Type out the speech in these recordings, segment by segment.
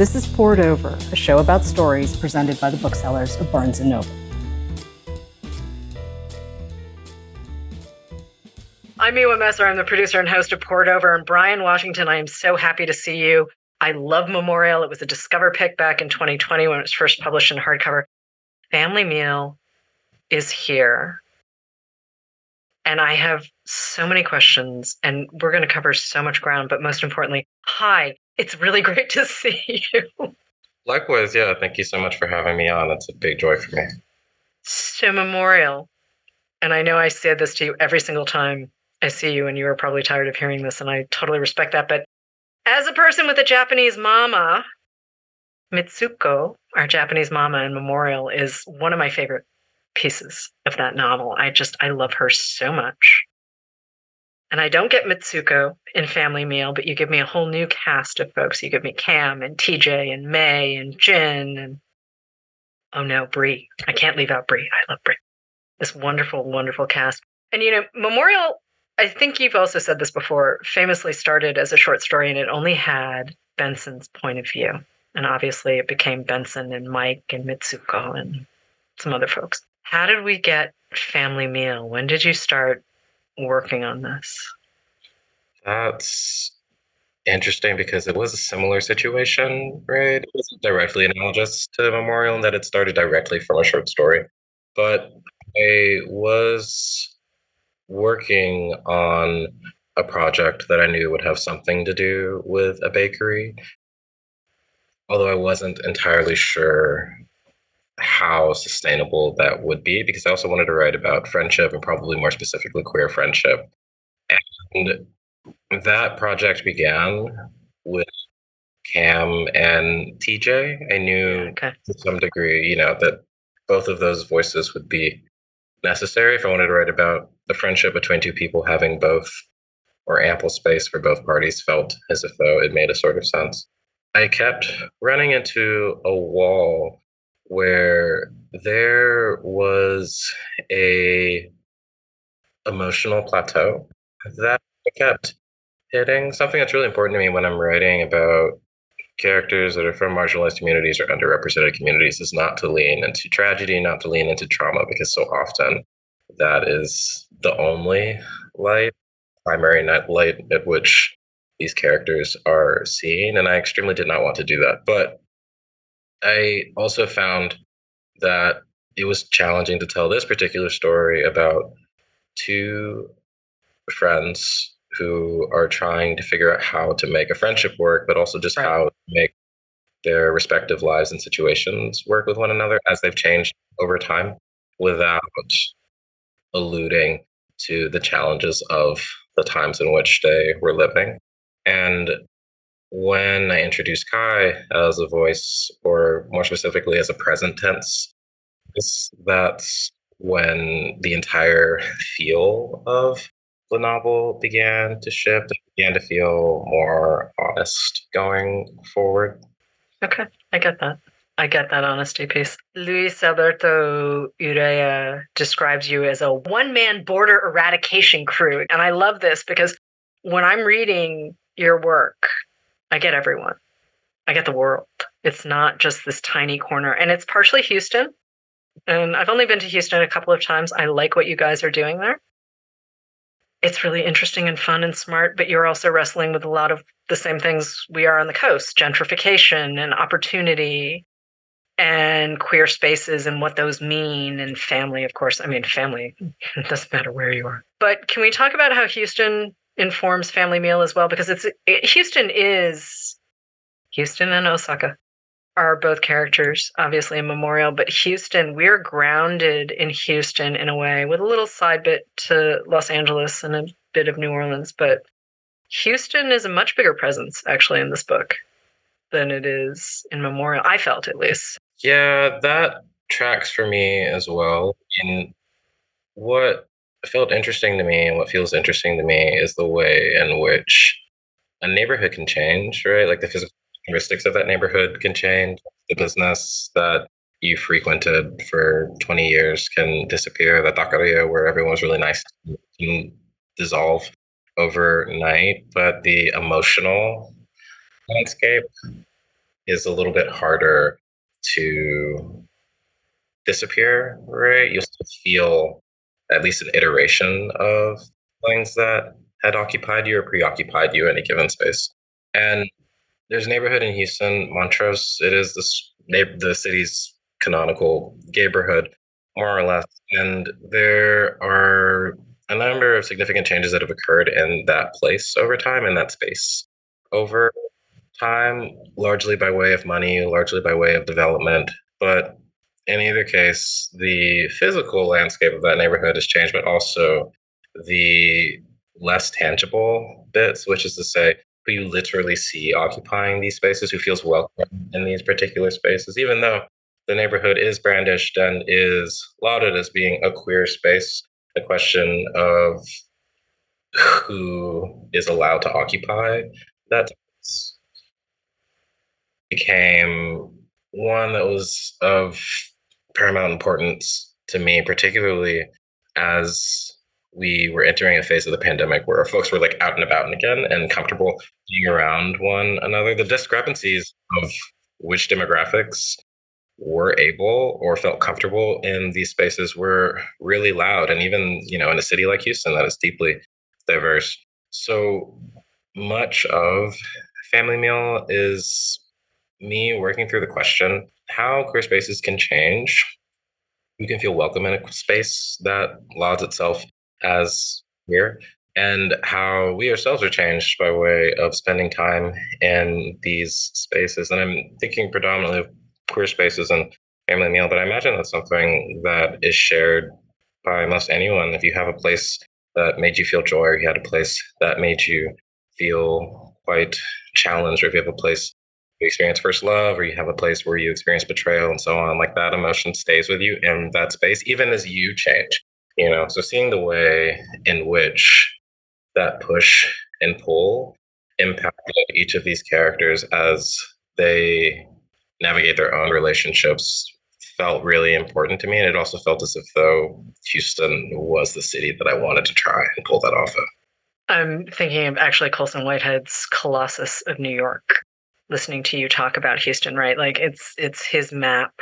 This is Poured Over, a show about stories presented by the booksellers of Barnes & Noble. I'm Miwa Messer. I'm the producer and host of Poured Over. And Bryan Washington, I am so happy to see you. I love Memorial. It was a Discover pick back in 2020 when it was first published in hardcover. Family Meal is here. And I have so many questions, and we're going to cover so much ground. But most importantly, hi, it's really great to see you. Likewise, yeah. Thank you so much for having me on. It's a big joy for me. So, Memorial, and I know I said this to you every single time I see you, and you are probably tired of hearing this, and I totally respect that. But as a person with a Japanese mama, Mitsuko, our Japanese mama in Memorial, is one of my favorite pieces of that novel. I just, I love her so much. And I don't get Mitsuko in Family Meal, but you give me a whole new cast of folks. You give me Cam and TJ and May and Jin and oh no, Bree. I can't leave out Bree. I love Bree. This wonderful, wonderful cast. And you know, Memorial, I think you've also said this before, famously started as a short story and it only had Benson's point of view. And obviously it became Benson and Mike and Mitsuko and some other folks. How did we get Family Meal? When did you start working on this? That's interesting because it was a similar situation, right? It wasn't directly analogous to the Memorial in that it started directly from a short story. But I was working on a project that I knew would have something to do with a bakery. Although I wasn't entirely sure how sustainable that would be because I also wanted to write about friendship and probably more specifically queer friendship. And that project began with Cam and TJ. I knew okay. to some degree, you know, that both of those voices would be necessary if I wanted to write about the friendship between two people having both or ample space for both parties felt as if though it made a sort of sense. I kept running into a wall where there was a emotional plateau that kept hitting something that's really important to me when I'm writing about characters that are from marginalized communities or underrepresented communities is not to lean into tragedy, not to lean into trauma, because so often that is the only light, primary light at which these characters are seen. And I extremely did not want to do that. But I also found that it was challenging to tell this particular story about two friends who are trying to figure out how to make a friendship work, but also just right. how to make their respective lives and situations work with one another as they've changed over time without alluding to the challenges of the times in which they were living. And when I introduced Kai as a voice, or more specifically as a present tense, that's when the entire feel of the novel began to shift. Began to feel more honest going forward. Okay, I get that. I get that honesty piece. Luis Alberto Urrea describes you as a one man border eradication crew. And I love this because when I'm reading your work, I get everyone. I get the world. It's not just this tiny corner. And it's partially Houston. And I've only been to Houston a couple of times. I like what you guys are doing there. It's really interesting and fun and smart, but you're also wrestling with a lot of the same things we are on the coast gentrification and opportunity and queer spaces and what those mean and family, of course. I mean, family, it doesn't matter where you are. But can we talk about how Houston informs family meal as well because it's it, Houston is Houston and Osaka are both characters, obviously in Memorial, but Houston, we're grounded in Houston in a way with a little side bit to Los Angeles and a bit of New Orleans, but Houston is a much bigger presence actually in this book than it is in Memorial. I felt at least. Yeah, that tracks for me as well. In what felt interesting to me and what feels interesting to me is the way in which a neighborhood can change, right? Like the physical characteristics of that neighborhood can change. The business that you frequented for 20 years can disappear. The taqueria where everyone was really nice can dissolve overnight. But the emotional landscape is a little bit harder to disappear, right? You'll still feel at least an iteration of things that had occupied you or preoccupied you in a given space. And there's a neighborhood in Houston, Montrose. It is the, the city's canonical neighborhood, more or less. And there are a number of significant changes that have occurred in that place over time, in that space over time, largely by way of money, largely by way of development. But in either case, the physical landscape of that neighborhood has changed, but also the less tangible bits, which is to say, who you literally see occupying these spaces, who feels welcome in these particular spaces, even though the neighborhood is brandished and is lauded as being a queer space. The question of who is allowed to occupy that became one that was of paramount importance to me, particularly as we were entering a phase of the pandemic where folks were like out and about and again and comfortable being around one another. The discrepancies of which demographics were able or felt comfortable in these spaces were really loud. And even, you know, in a city like Houston that is deeply diverse. So much of Family Meal is me working through the question how queer spaces can change. You can feel welcome in a space that lauds itself as queer, and how we ourselves are changed by way of spending time in these spaces. And I'm thinking predominantly of queer spaces and family meal, but I imagine that's something that is shared by most anyone. If you have a place that made you feel joy, or you had a place that made you feel quite challenged, or if you have a place you experience first love, or you have a place where you experience betrayal and so on, like that emotion stays with you in that space, even as you change. You know, so seeing the way in which that push and pull impacted each of these characters as they navigate their own relationships felt really important to me. And it also felt as if though Houston was the city that I wanted to try and pull that off of. I'm thinking of actually Colson Whitehead's Colossus of New York. Listening to you talk about Houston, right? Like it's it's his map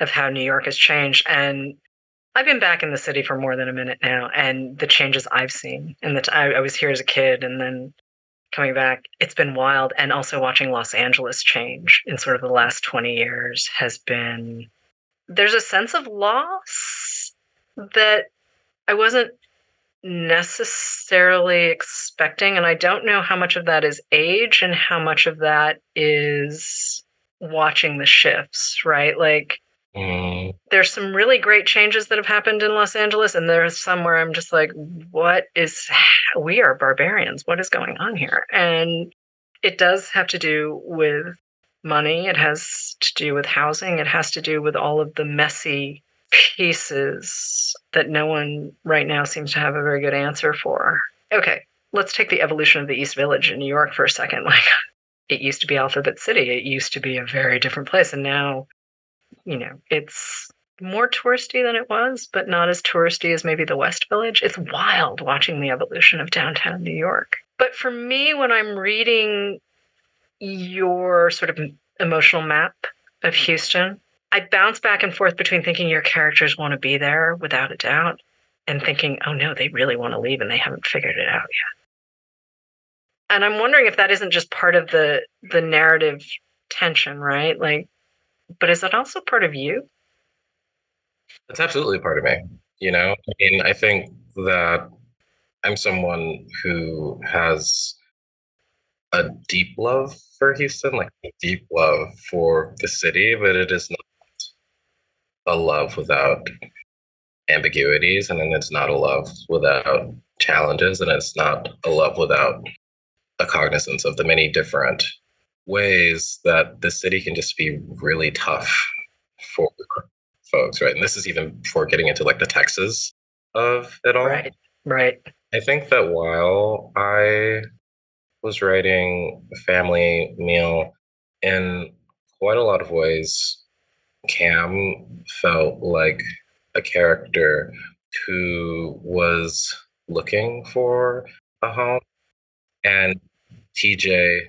of how New York has changed. And I've been back in the city for more than a minute now, and the changes I've seen. And that I, I was here as a kid, and then coming back, it's been wild. And also watching Los Angeles change in sort of the last 20 years has been. There's a sense of loss that I wasn't necessarily expecting. And I don't know how much of that is age and how much of that is watching the shifts, right? Like, mm. there's some really great changes that have happened in Los Angeles, and there's some where I'm just like, what is, we are barbarians. What is going on here? And it does have to do with money, it has to do with housing, it has to do with all of the messy pieces that no one right now seems to have a very good answer for. Okay, let's take the evolution of the East Village in New York for a second. Like, it used to be Alphabet City, it used to be a very different place, and now, you know, it's more touristy than it was, but not as touristy as maybe the West Village. It's wild watching the evolution of downtown New York. But for me, when I'm reading your sort of emotional map of Houston, I bounce back and forth between thinking your characters want to be there without a doubt and thinking, oh no, they really want to leave and they haven't figured it out yet. And I'm wondering if that isn't just part of the the narrative tension, right? Like, but is that also part of you? It's absolutely part of me. You know, I mean, I think that I'm someone who has a deep love for Houston, like a deep love for the city, but it is not a love without ambiguities, and then it's not a love without challenges, and it's not a love without a cognizance of the many different ways that the city can just be really tough for folks, right? And this is even before getting into like the Texas of it all. Right. Right. I think that while I was writing Family Meal in quite a lot of ways, Cam felt like a character who was looking for a home. And TJ,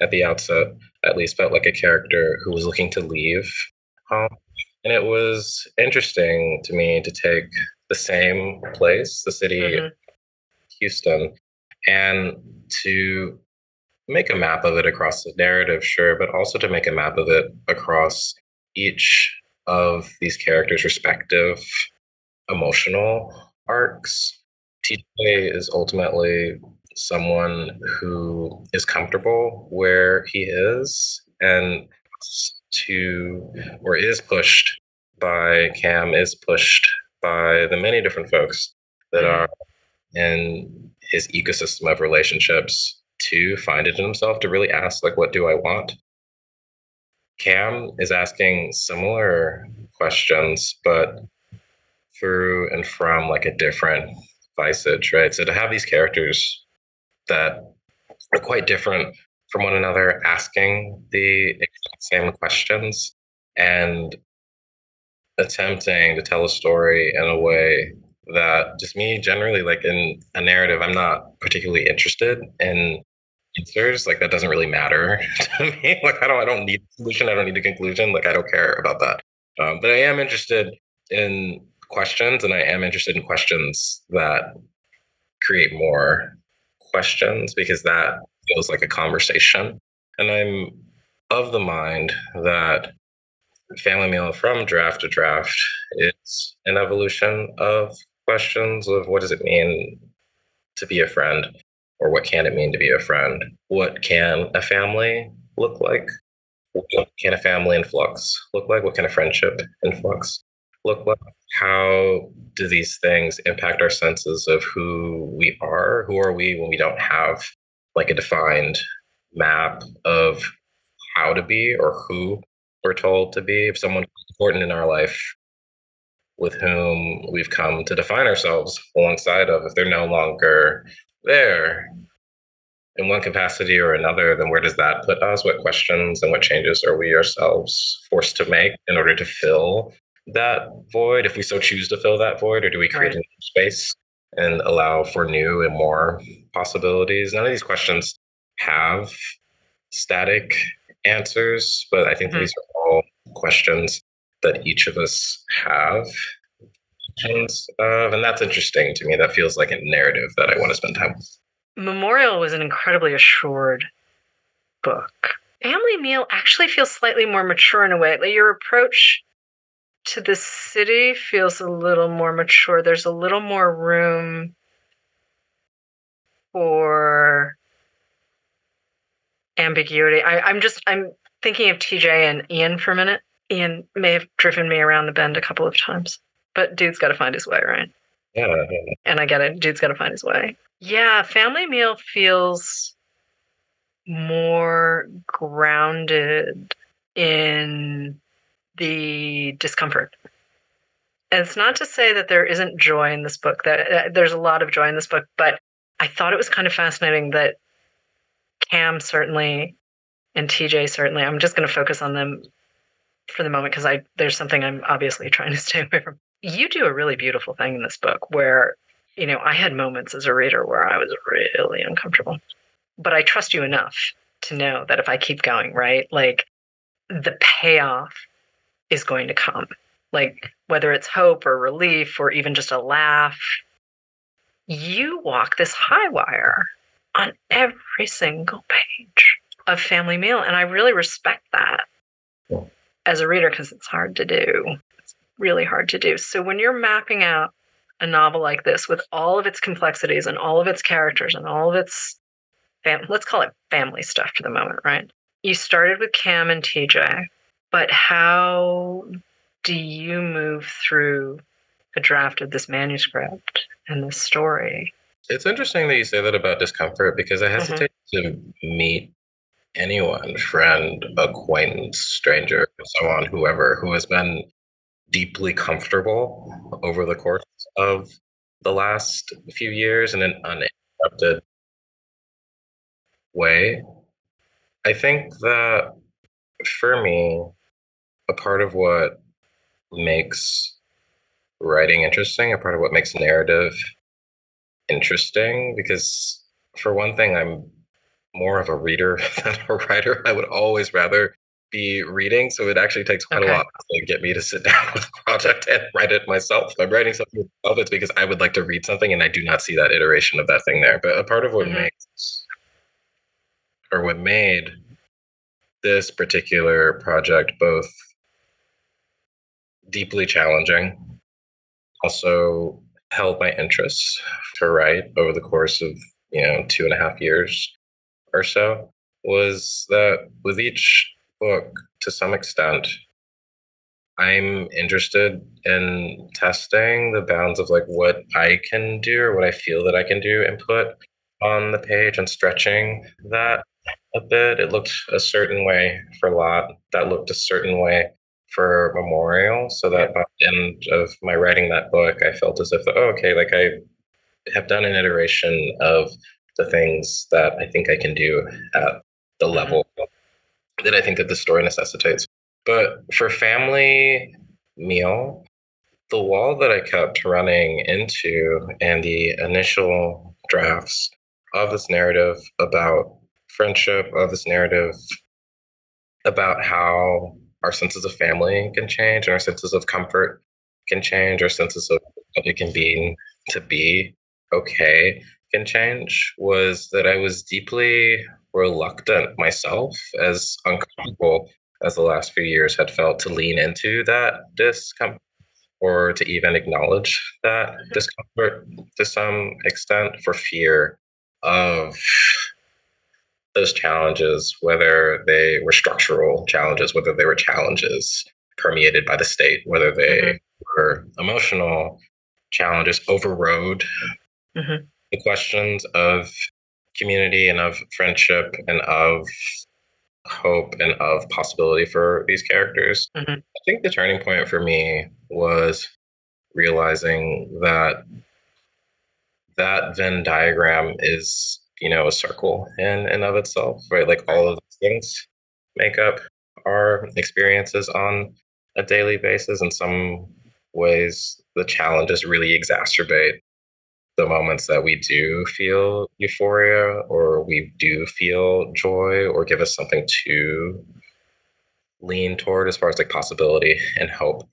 at the outset, at least felt like a character who was looking to leave home. And it was interesting to me to take the same place, the city, mm-hmm. Houston, and to make a map of it across the narrative, sure, but also to make a map of it across each of these characters' respective emotional arcs. TJ is ultimately someone who is comfortable where he is and to or is pushed by Cam is pushed by the many different folks that are in his ecosystem of relationships to find it in himself to really ask like what do I want? Cam is asking similar questions, but through and from like a different visage, right? So to have these characters that are quite different from one another, asking the same questions and attempting to tell a story in a way that just me generally like in a narrative i'm not particularly interested in answers like that doesn't really matter to me. Like i don't i don't need a solution i don't need a conclusion like i don't care about that. Um, but i am interested in questions and i am interested in questions that create more questions because that feels like a conversation. And i'm of the mind that family meal from draft to draft is an evolution of questions of what does it mean to be a friend or what can it mean to be a friend? What can a family look like? What can a family in flux look like? What can a friendship in flux look like? How do these things impact our senses of who we are? Who are we when we don't have like a defined map of how to be or who we're told to be? If someone important in our life with whom we've come to define ourselves alongside of, if they're no longer there in one capacity or another, then where does that put us? What questions and what changes are we ourselves forced to make in order to fill that void, if we so choose to fill that void, or do we create right. a new space and allow for new and more possibilities? None of these questions have static answers, but I think mm-hmm. these are all questions that each of us have of, uh, and that's interesting to me. That feels like a narrative that I want to spend time with. Memorial was an incredibly assured book. Family Meal actually feels slightly more mature in a way. Like your approach to the city feels a little more mature. There's a little more room for ambiguity. I, I'm just I'm thinking of TJ and Ian for a minute. Ian may have driven me around the bend a couple of times. But dude's got to find his way, right? Yeah. And I get it. Dude's got to find his way. Yeah, family meal feels more grounded in the discomfort. And it's not to say that there isn't joy in this book. That uh, there's a lot of joy in this book, but I thought it was kind of fascinating that Cam certainly and TJ certainly. I'm just going to focus on them for the moment because I there's something I'm obviously trying to stay away from you do a really beautiful thing in this book where, you know, I had moments as a reader where I was really uncomfortable. But I trust you enough to know that if I keep going, right, like the payoff is going to come. Like whether it's hope or relief or even just a laugh, you walk this high wire on every single page of Family Meal. And I really respect that as a reader because it's hard to do really hard to do. So when you're mapping out a novel like this with all of its complexities and all of its characters and all of its fam- let's call it family stuff for the moment, right? You started with Cam and TJ, but how do you move through a draft of this manuscript and this story? It's interesting that you say that about discomfort because I mm-hmm. hesitate mm-hmm. to meet anyone, friend, acquaintance, stranger, so on, whoever, who has been deeply comfortable over the course of the last few years in an uninterrupted way. I think that for me, a part of what makes writing interesting, a part of what makes narrative interesting, because for one thing, I'm more of a reader than a writer. I would always rather be reading. So it actually takes quite Okay. a lot to get me to sit down with a project and write it myself. If I'm writing something myself, it's because I would like to read something and I do not see that iteration of that thing there. But a part of what Mhm. makes or what made this particular project both deeply challenging, also held my interest to write over the course of, you know, two and a half years or so, was that with each book, to some extent, I'm interested in testing the bounds of like what I can do or what I feel that I can do and put on the page and stretching that a bit. It looked a certain way for Lot, that looked a certain way for Memorial. So that by the end of my writing that book, I felt as if, oh, okay, like I have done an iteration of the things that I think I can do at the level that I think that the story necessitates. But for family meal, the wall that I kept running into and the initial drafts of this narrative about friendship, of this narrative about how our senses of family can change and our senses of comfort can change, our senses of what it can be to be okay can change was that I was deeply reluctant myself, as uncomfortable as the last few years had felt, to lean into that discomfort or to even acknowledge that discomfort to some extent for fear of those challenges, whether they were structural challenges, whether they were challenges permeated by the state, whether they Mhm. were emotional challenges, overrode Mhm. the questions of community and of friendship and of hope and of possibility for these characters. Mhm. I think the turning point for me was realizing that that Venn diagram is, you know, a circle in and of itself, right? Like all of these things make up our experiences on a daily basis. In some ways, the challenges really exacerbate the moments that we do feel euphoria or we do feel joy or give us something to lean toward as far as like possibility and hope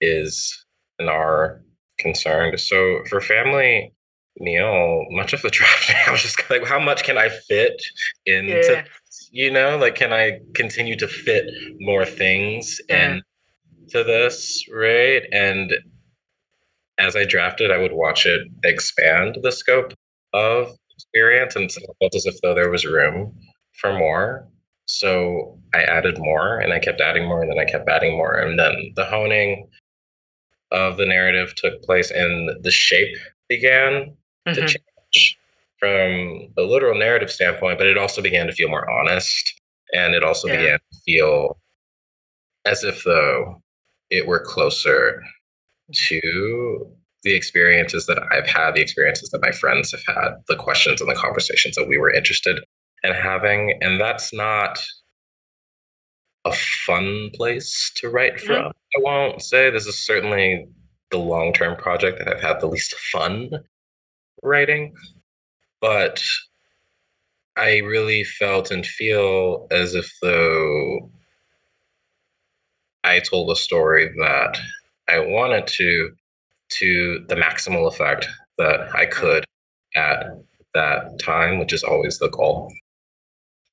is in our concerned. So for family meal, much of the drafting, I was just like, how much can I fit into Yeah. you know, like can I continue to fit more things Yeah. into this, right? And as I drafted, I would watch it expand the scope of experience, and so it felt as if though there was room for more. So I added more, and I kept adding more, and then I kept adding more, and then the honing of the narrative took place, and the shape began to Mhm. change from a literal narrative standpoint, but it also began to feel more honest, and it also Yeah. began to feel as if though it were closer to the experiences that I've had, the experiences that my friends have had, the questions and the conversations that we were interested in having. And that's not a fun place to write from. I won't say this is certainly the long term project that I've had the least fun writing, but I really felt and feel as if though I told a story that I wanted to to the maximal effect that I could at that time, which is always the goal.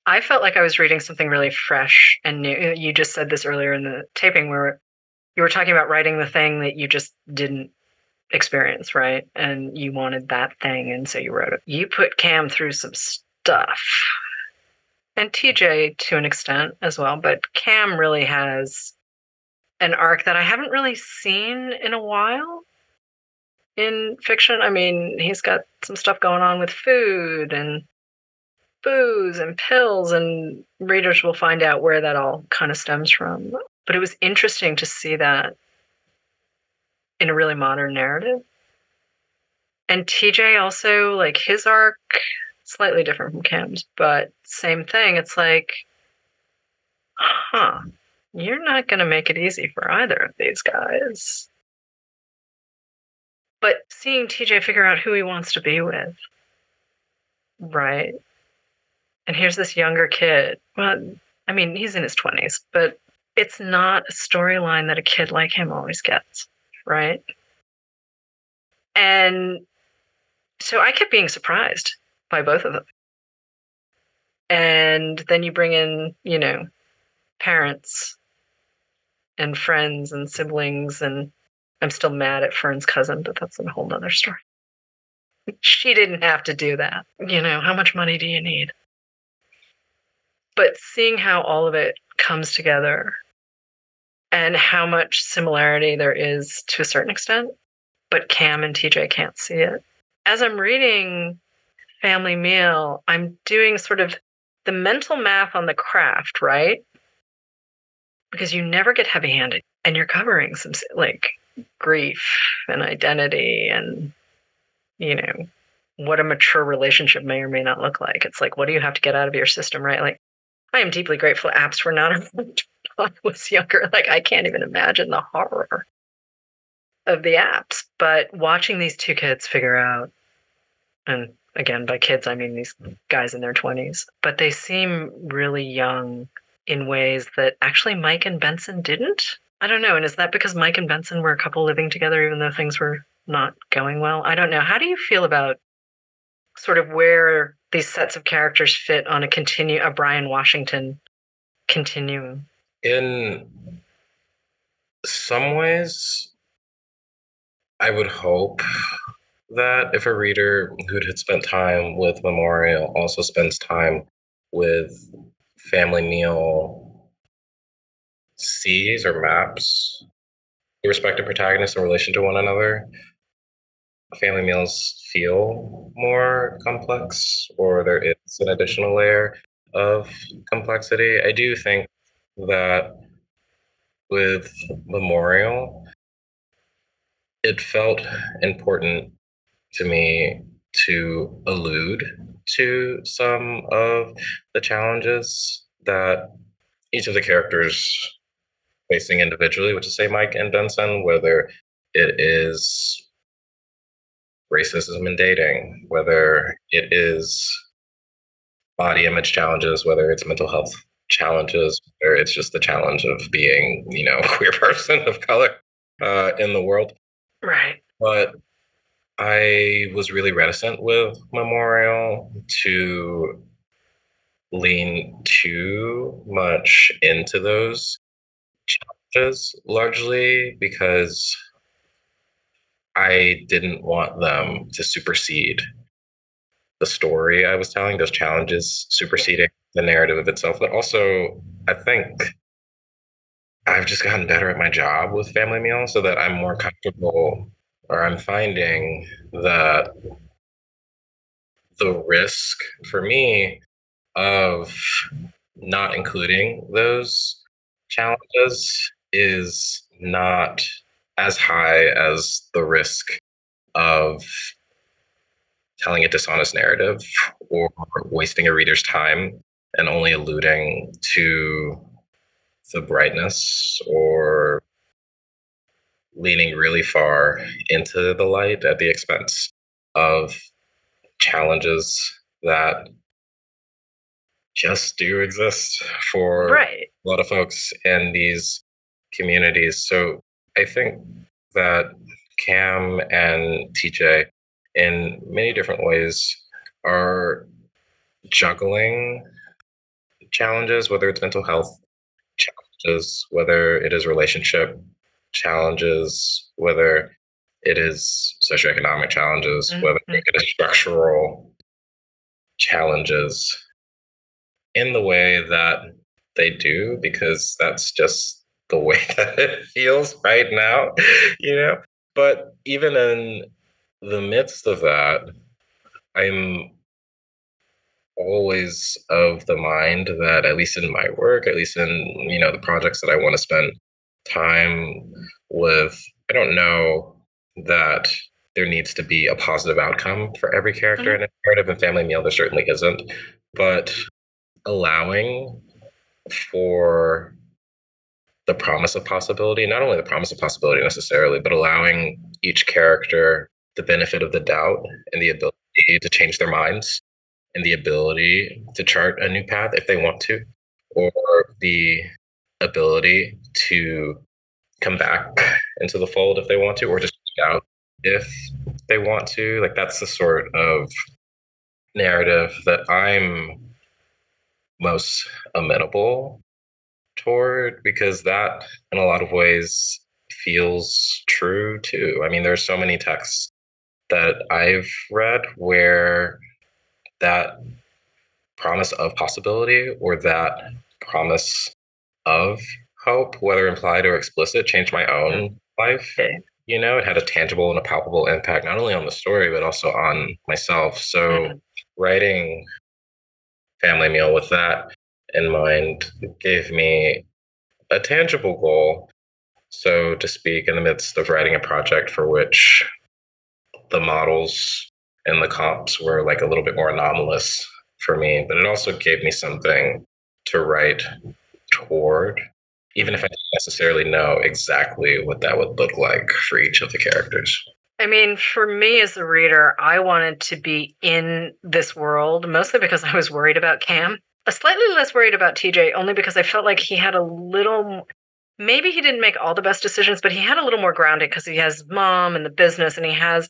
I felt like I was reading something really fresh and new. You just said this earlier in the taping where you were talking about writing the thing that you just didn't experience, right? And you wanted that thing, and so you wrote it. You put Cam through some stuff, and TJ to an extent as well, but Cam really has an arc that I haven't really seen in a while in fiction. I mean, he's got some stuff going on with food and booze and pills, and readers will find out where that all kind of stems from. But it was interesting to see that in a really modern narrative. And TJ also, like his arc, slightly different from Kim's, but same thing. It's like, huh, you're not going to make it easy for either of these guys. But seeing TJ figure out who he wants to be with, right? And here's this younger kid. Well, I mean, he's in his 20s, but it's not a storyline that a kid like him always gets, right? And so I kept being surprised by both of them. And then you bring in, you know, parents and friends and siblings and I'm still mad at Fern's cousin, but that's a whole nother story. she didn't have to do that. You know, how much money do you need? But seeing how all of it comes together and how much similarity there is to a certain extent, but Cam and TJ can't see it. As I'm reading Family Meal, I'm doing sort of the mental math on the craft, right? Because you never get heavy handed and you're covering some like grief and identity and you know what a mature relationship may or may not look like. It's like what do you have to get out of your system right? Like i am deeply grateful apps were not around when i was younger. Like i can't even imagine the horror of the apps but watching these two kids figure out and again by kids i mean these guys in their 20s but they seem really young in ways that actually mike and benson didn't I don't know. And is that because Mike and Benson were a couple living together, even though things were not going well? I don't know. How do you feel about sort of where these sets of characters fit on a continue a Bryan Washington continuum? In some ways, I would hope that if a reader who had spent time with Memorial also spends time with Family Meal sees or maps the respective protagonists in relation to one another, family meals feel more complex or there is an additional layer of complexity. I do think that with Memorial, it felt important to me to allude to some of the challenges that each of the characters facing individually, which is say Mike and Benson, whether it is racism in dating, whether it is body image challenges, whether it's mental health challenges, or it's just the challenge of being, you know, a queer person of color uh, in the world. Right. But I was really reticent with Memorial to lean too much into those challenges largely because I didn't want them to supersede the story I was telling, those challenges superseding the narrative of itself. But also, I think I've just gotten better at my job with Family Meal so that I'm more comfortable, or I'm finding that the risk for me of not including those challenges is not as high as the risk of telling a dishonest narrative or wasting a reader's time and only alluding to the brightness or leaning really far into the light at the expense of challenges that just do exist for right. a lot of folks in these communities. So I think that Cam and TJ, in many different ways, are juggling challenges, whether it's mental health challenges, whether it is relationship challenges, whether it is socioeconomic challenges, mm-hmm. whether it is structural challenges in the way that they do, because that's just the way that it feels right now, you know? But even in the midst of that, I'm always of the mind that at least in my work, at least in, you know, the projects that I want to spend time with, I don't know that there needs to be a positive outcome for every character mm-hmm. in a narrative and family meal there certainly isn't but allowing for the promise of possibility, not only the promise of possibility necessarily, but allowing each character the benefit of the doubt and the ability to change their minds and the ability to chart a new path if they want to, or the ability to come back into the fold if they want to, or just out if they want to. Like that's the sort of narrative that I'm most amenable toward because that in a lot of ways feels true too. I mean, there's so many texts that I've read where that promise of possibility or that promise of hope, whether implied or explicit, changed my own life. Okay. You know, it had a tangible and a palpable impact, not only on the story, but also on myself. So, mm-hmm. writing Family Meal with that in mind gave me a tangible goal, so to speak, in the midst of writing a project for which the models and the comps were like a little bit more anomalous for me, but it also gave me something to write toward, even if I didn't necessarily know exactly what that would look like for each of the characters. I mean, for me as a reader, I wanted to be in this world mostly because I was worried about Cam. A slightly less worried about TJ, only because I felt like he had a little. Maybe he didn't make all the best decisions, but he had a little more grounding because he has mom and the business, and he has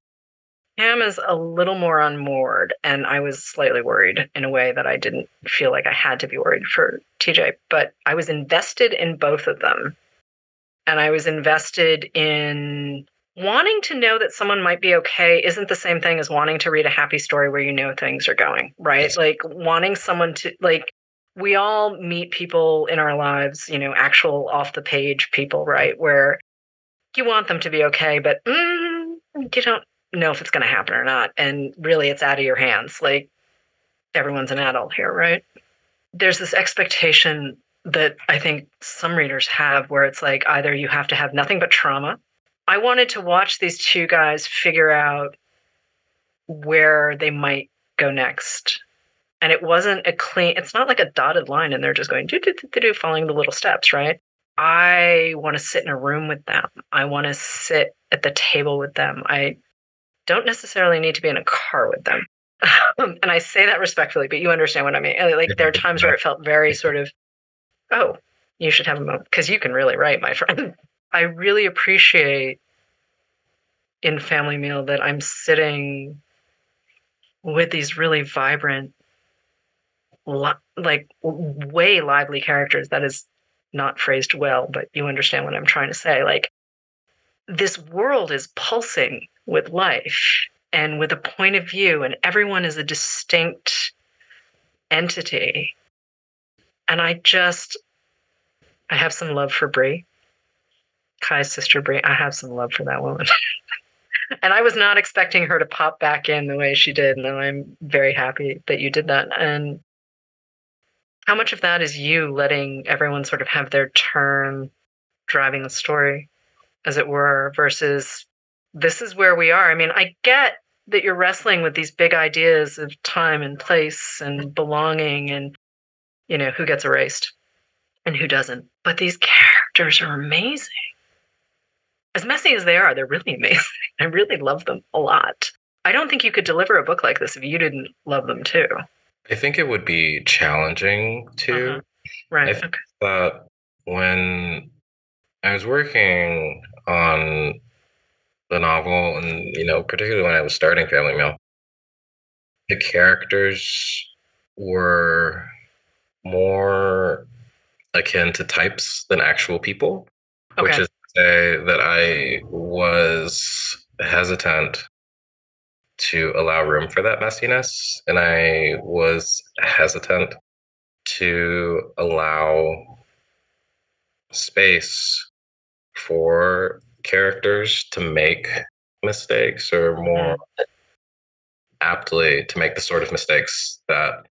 Cam is a little more on unmoored, and I was slightly worried in a way that I didn't feel like I had to be worried for TJ. But I was invested in both of them. And I was invested in wanting to know that someone might be okay isn't the same thing as wanting to read a happy story where you know things are going, right? Like wanting someone to, like, we all meet people in our lives, you know, actual off the page people, right? Where you want them to be okay, but mm, you don't know if it's going to happen or not. And really, it's out of your hands. Like everyone's an adult here, right? There's this expectation that I think some readers have where it's like either you have to have nothing but trauma. I wanted to watch these two guys figure out where they might go next. And it wasn't a clean, it's not like a dotted line and they're just going do, do, do, do, do following the little steps, right? I want to sit in a room with them. I want to sit at the table with them. I don't necessarily need to be in a car with them. Um, and I say that respectfully, but you understand what I mean. Like there are times where it felt very sort of, oh, you should have a moment because you can really write, my friend. I really appreciate in Family Meal that I'm sitting with these really vibrant, like way lively characters. That is not phrased well, but you understand what I'm trying to say. Like this world is pulsing with life and with a point of view, and everyone is a distinct entity. And I just, I have some love for Bree, Kai's sister Bree. I have some love for that woman. and I was not expecting her to pop back in the way she did. And I'm very happy that you did that. And how much of that is you letting everyone sort of have their turn driving the story, as it were, versus this is where we are. I mean, I get that you're wrestling with these big ideas of time and place and belonging and, you know, who gets erased and who doesn't. But these characters are amazing. As messy as they are, they're really amazing. I really love them a lot. I don't think you could deliver a book like this if you didn't love them too. I think it would be challenging to. Uh-huh. Right. I okay. that when I was working on the novel, and you know, particularly when I was starting Family Meal, the characters were more akin to types than actual people, okay. which is to say that I was hesitant to allow room for that messiness, and I was hesitant to allow space for characters to make mistakes or more aptly to make the sort of mistakes that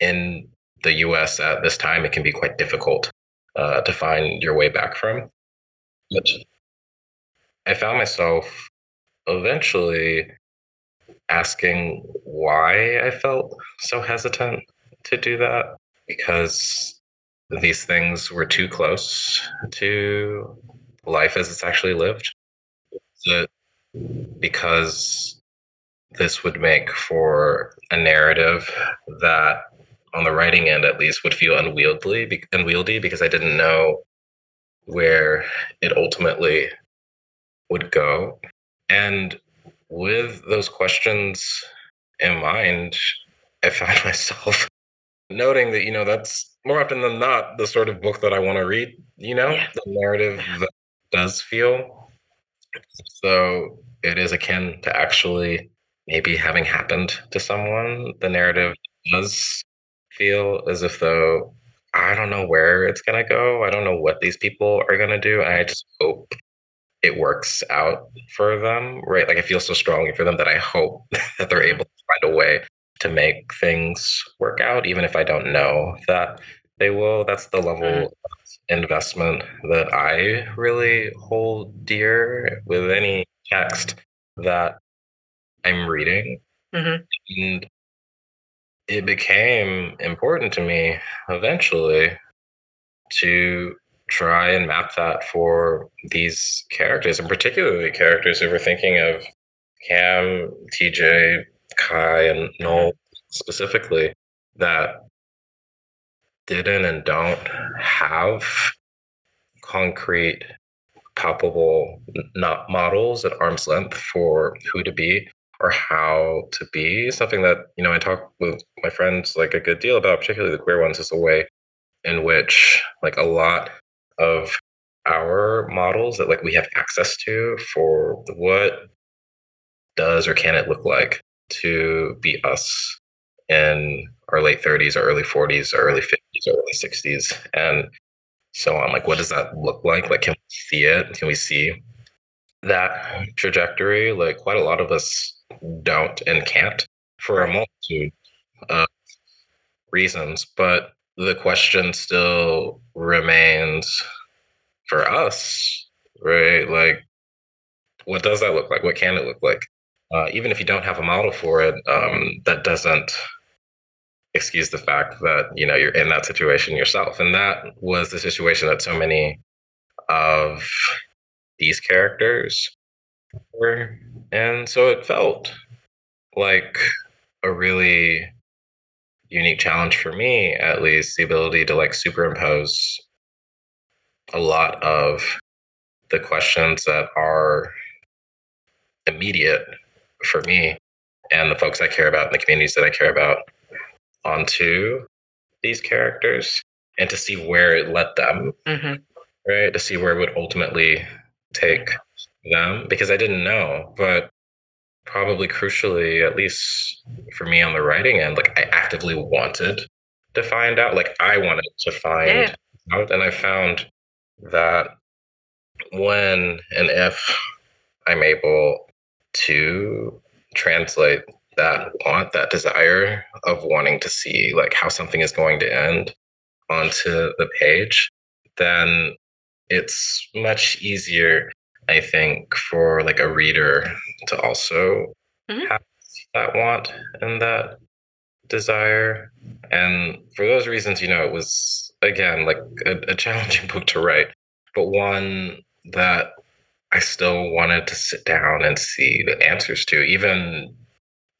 in the US at this time it can be quite difficult uh, to find your way back from. But I found myself eventually asking why I felt so hesitant to do that because these things were too close to life as it's actually lived? It because this would make for a narrative that on the writing end at least would feel unwieldy unwieldy because I didn't know where it ultimately would go. And with those questions in mind, I found myself noting that, you know, that's more often than not the sort of book that I want to read, you know, yeah. the narrative that does feel. So it is akin to actually maybe having happened to someone. The narrative does feel as if though I don't know where it's gonna go. I don't know what these people are gonna do. And I just hope it works out for them. Right. Like I feel so strongly for them that I hope that they're mm-hmm. able to find a way to make things work out, even if I don't know that they will. That's the level mm. of investment that I really hold dear with any text that I'm reading. Mm-hmm. And it became important to me eventually to try and map that for these characters, and particularly characters who were thinking of Cam, TJ, Kai, and Noel mm-hmm. specifically, that didn't and don't have concrete, palpable not models at arm's length for who to be or how to be. Something that, you know, I talk with my friends like a good deal about, particularly the queer ones, is a way in which like a lot of our models that like we have access to for what does or can it look like to be us in our late 30s or early 40s or early 50s or early 60s and so on. Like what does that look like? Like can we see it? Can we see that trajectory? Like quite a lot of us don't and can't for a multitude of reasons but the question still remains for us right? Like what does that look like? What can it look like uh, even if you don't have a model for it um, that doesn't excuse the fact that you know you're in that situation yourself. And that was the situation that so many of these characters were and so it felt like a really unique challenge for me at least the ability to like superimpose a lot of the questions that are immediate for me and the folks I care about and the communities that I care about onto these characters and to see where it led them, mm-hmm. right? To see where it would ultimately take them because I didn't know, but probably crucially, at least for me on the writing end, like I actively wanted to find out, like I wanted to find yeah. out, and I found that when and if I'm able to translate that want, that desire of wanting to see like how something is going to end onto the page, then it's much easier, I think, for like a reader to also mm-hmm. have that want and that desire. And for those reasons, you know, it was again like a, a challenging book to write, but one that I still wanted to sit down and see the answers to, even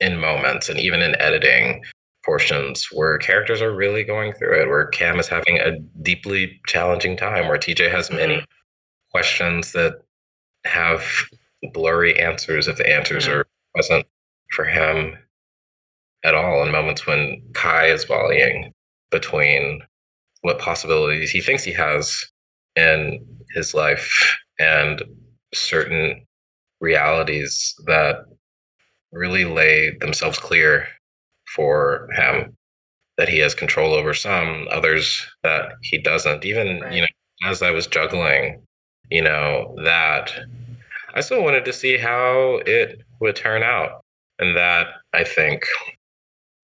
in moments and even in editing portions where characters are really going through it, where Cam is having a deeply challenging time, where TJ has many mm-hmm. questions that have blurry answers if the answers mm-hmm. are present for him at all in moments when Kai is volleying between what possibilities he thinks he has in his life and certain realities that really lay themselves clear for him that he has control over some others that he doesn't. Even right. you know as i was juggling you know that i still wanted to see how it would turn out. And that i think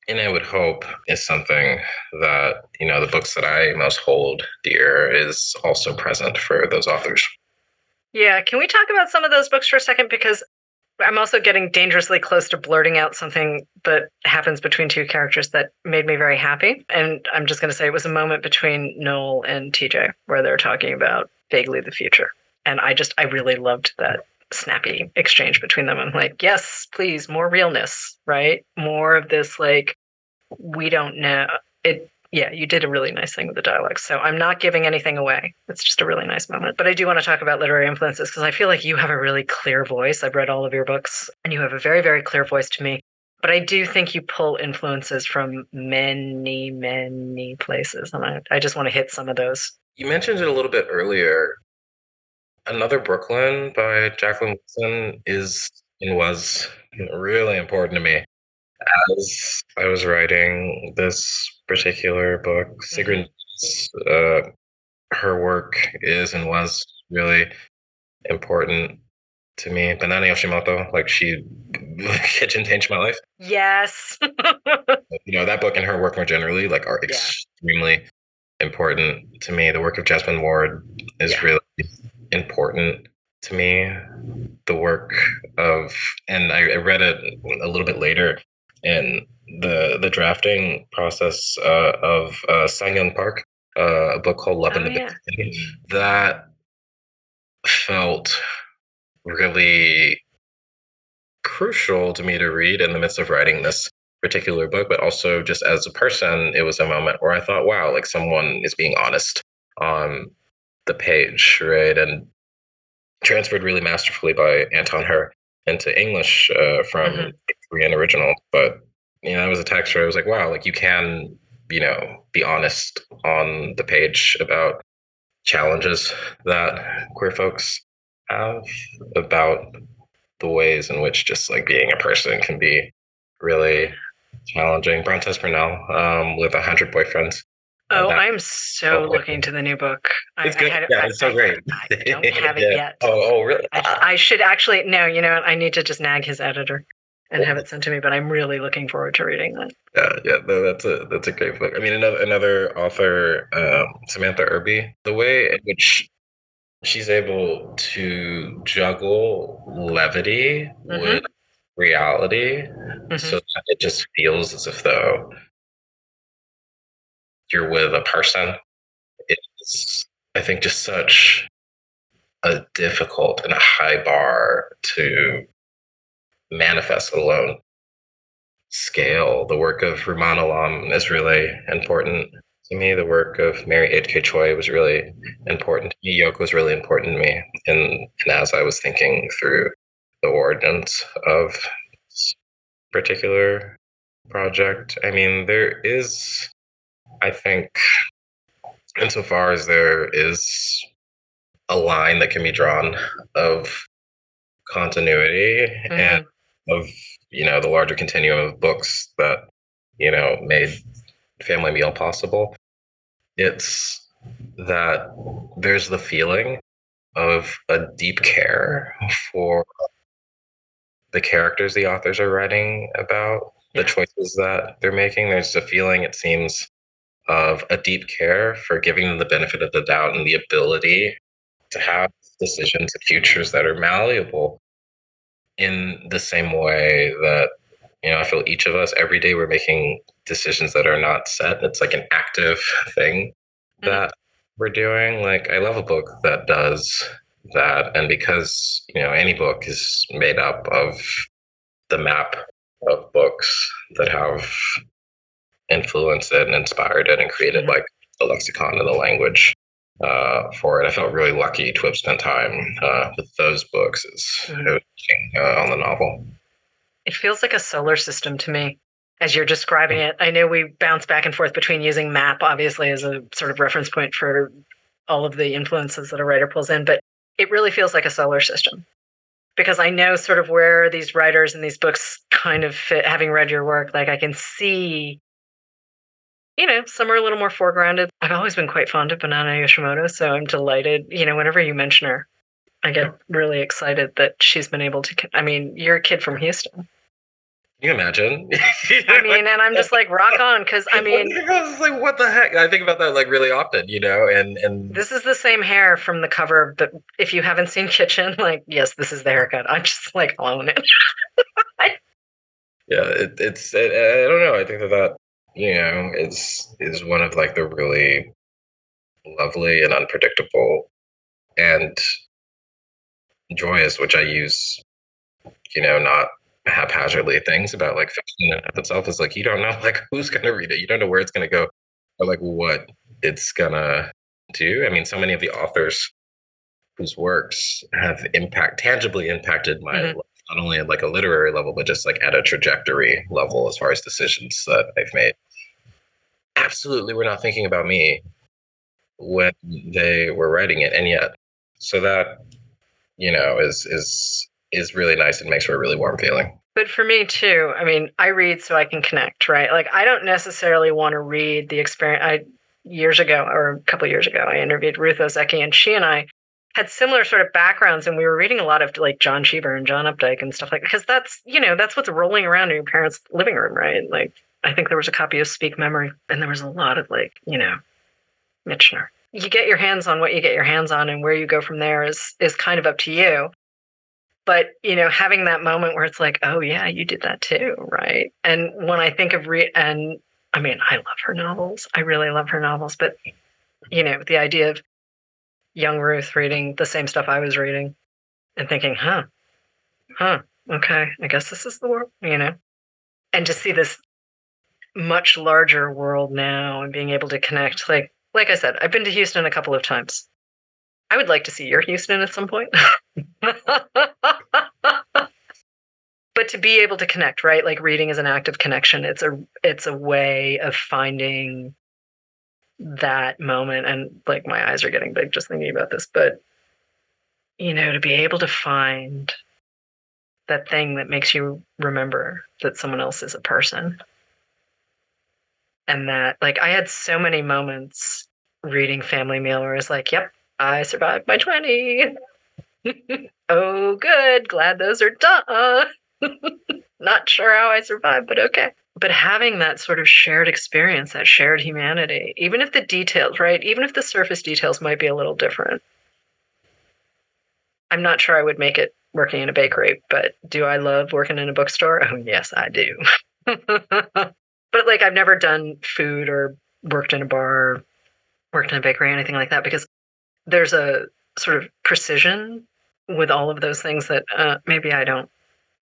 and i would hope is something that you know the books that i most hold dear is also present for those authors yeah can we talk about some of those books for a second because I'm also getting dangerously close to blurting out something that happens between two characters that made me very happy. And I'm just going to say it was a moment between Noel and TJ where they're talking about vaguely the future. And I just, I really loved that snappy exchange between them. I'm like, yes, please, more realness, right? More of this, like, we don't know. It, yeah, you did a really nice thing with the dialogue. So I'm not giving anything away. It's just a really nice moment. But I do want to talk about literary influences because I feel like you have a really clear voice. I've read all of your books and you have a very, very clear voice to me. But I do think you pull influences from many, many places. And I, I just want to hit some of those. You mentioned it a little bit earlier. Another Brooklyn by Jacqueline Woodson is and was really important to me as I was writing this particular book. Mm-hmm. Sigrid, uh, her work is and was really important to me. Banana Yoshimoto, like she, Kitchen changed my life. Yes. You know, that book and her work more generally, like, are Yeah. extremely important to me. The work of Jesmyn Ward is Yeah. really important to me. The work of, and I, I read it a little bit later in the the drafting process uh, of uh, Sang Park, uh, a book called Love in Oh, the Big yeah. City. That felt really crucial to me to read in the midst of writing this particular book, but also just as a person, it was a moment where I thought, wow, like someone is being honest on the page, right? And transferred really masterfully by Anton Hur into English uh, from Mhm. Korean original. But, you know, it was a text where I was like, wow, like you can, you know, be honest on the page about challenges that queer folks have, about the ways in which just like being a person can be really challenging. Brontez Purnell um, with a hundred boyfriends. Oh, that- I'm so Oh, looking to the new book. It's I good. had- yeah, I- it's so great. I don't have it Yeah. yet. Oh, oh, really? I, I should actually no. You know, what? I need to just nag his editor and have it sent to me. But I'm really looking forward to reading that. Yeah, yeah, no, that's a that's a great book. I mean, another another author, um, Samantha Irby, the way in which she's able to juggle levity Mhm. with reality, Mhm. so that it just feels as if though you're with a person. It's, I think, just such a difficult and a high bar to manifest, alone scale. The work of Rumaan Alam is really important to me. The work of Mary H.K. Choi was really important to me. Yoko was really important to me. And, and as I was thinking through the ordinance of this particular project, I mean, there is, I think, insofar as there is a line that can be drawn of continuity mm-hmm. and of you know the larger continuum of books that you know made family meal possible it's that there's the feeling of a deep care for the characters the authors are writing about the choices that they're making. There's a feeling it seems of a deep care for giving them the benefit of the doubt and the ability to have decisions and futures that are malleable in the same way that you know i feel each of us every day we're making decisions that are not set it's like an active thing Mhm. that we're doing like i love a book that does that and because you know any book is made up of the map of books that have influenced it and inspired it and created like the lexicon and the language uh, for it. I felt really lucky to have spent time uh, with those books as was working, uh, on the novel. It feels like a solar system to me as you're describing it. I know we bounce back and forth between using map, obviously, as a sort of reference point for all of the influences that a writer pulls in, but it really feels like a solar system. Because I know sort of where these writers and these books kind of fit, having read your work, like I can see, you know, some are a little more foregrounded. I've always been quite fond of Banana Yoshimoto, so I'm delighted. You know, whenever you mention her, I get really excited that she's been able to. I mean, you're a kid from Houston. Can you imagine? I mean, and I'm just like rock on because I mean, I was like, what the heck? I think about that like really often, you know, and and this is the same hair from the cover of the. If you haven't seen Kitchen, like yes, this is the haircut. I'm just like own it. yeah, it, it's it, I don't know. I think that that you know is is one of like the really lovely and unpredictable and joyous, which I use, you know, not haphazardly things about like fiction in itself is like you don't know like who's gonna read it, you don't know where it's gonna go, or like what it's gonna do. I mean, so many of the authors whose works have impact tangibly impacted my mm-hmm. life, not only at like a literary level, but just like at a trajectory level as far as decisions that I've made. Absolutely, we're not thinking about me when they were writing it, and yet, so that you know is is is really nice and makes for a really warm feeling. But for me too, I mean, I read so I can connect, right? Like I don't necessarily want to read the experience. I years ago or a couple years ago, I interviewed Ruth Ozeki, and she and I had similar sort of backgrounds, and we were reading a lot of like John Cheever and John Updike and stuff like because that's you know that's what's rolling around in your parents' living room, right? Like I think there was a copy of Speak Memory, and there was a lot of like you know Michener. You get your hands on what you get your hands on, and where you go from there is is kind of up to you. But you know having that moment where it's like oh yeah you did that too right? And when i think of re and i mean i love her novels. I really love her novels but you know the idea of young ruth reading the same stuff i was reading and thinking huh huh okay i guess this is the world you know? And to see this much larger world now and being able to connect like like i said i've been to houston a couple of times I would like to see your Houston at some point. but to be able to connect, right? Like reading is an act of connection. It's a it's a way of finding that moment and like my eyes are getting big just thinking about this, but you know, to be able to find that thing that makes you remember that someone else is a person. And that like I had so many moments reading Family Meal where I was like, yep, I survived my 20. oh, good. Glad those are done. Not sure how I survived, but okay. But having that sort of shared experience, that shared humanity, even if the details, right? Even if the surface details might be a little different. I'm not sure I would make it working in a bakery, but do I love working in a bookstore? Oh, yes, I do. but like, I've never done food or worked in a bar, worked in a bakery, or anything like that, because there's a sort of precision with all of those things that uh, maybe I don't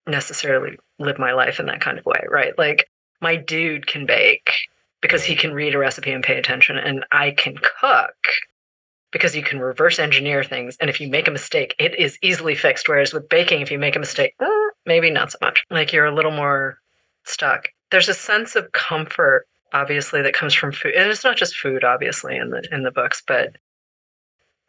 necessarily live my life in that kind of way, right? Like my dude can bake because he can read a recipe and pay attention, and I can cook because you can reverse engineer things. And if you make a mistake, it is easily fixed. Whereas with baking, if you make a mistake, eh, maybe not so much. Like you're a little more stuck. There's a sense of comfort, obviously, that comes from food. And it's not just food, obviously, in the in the books, but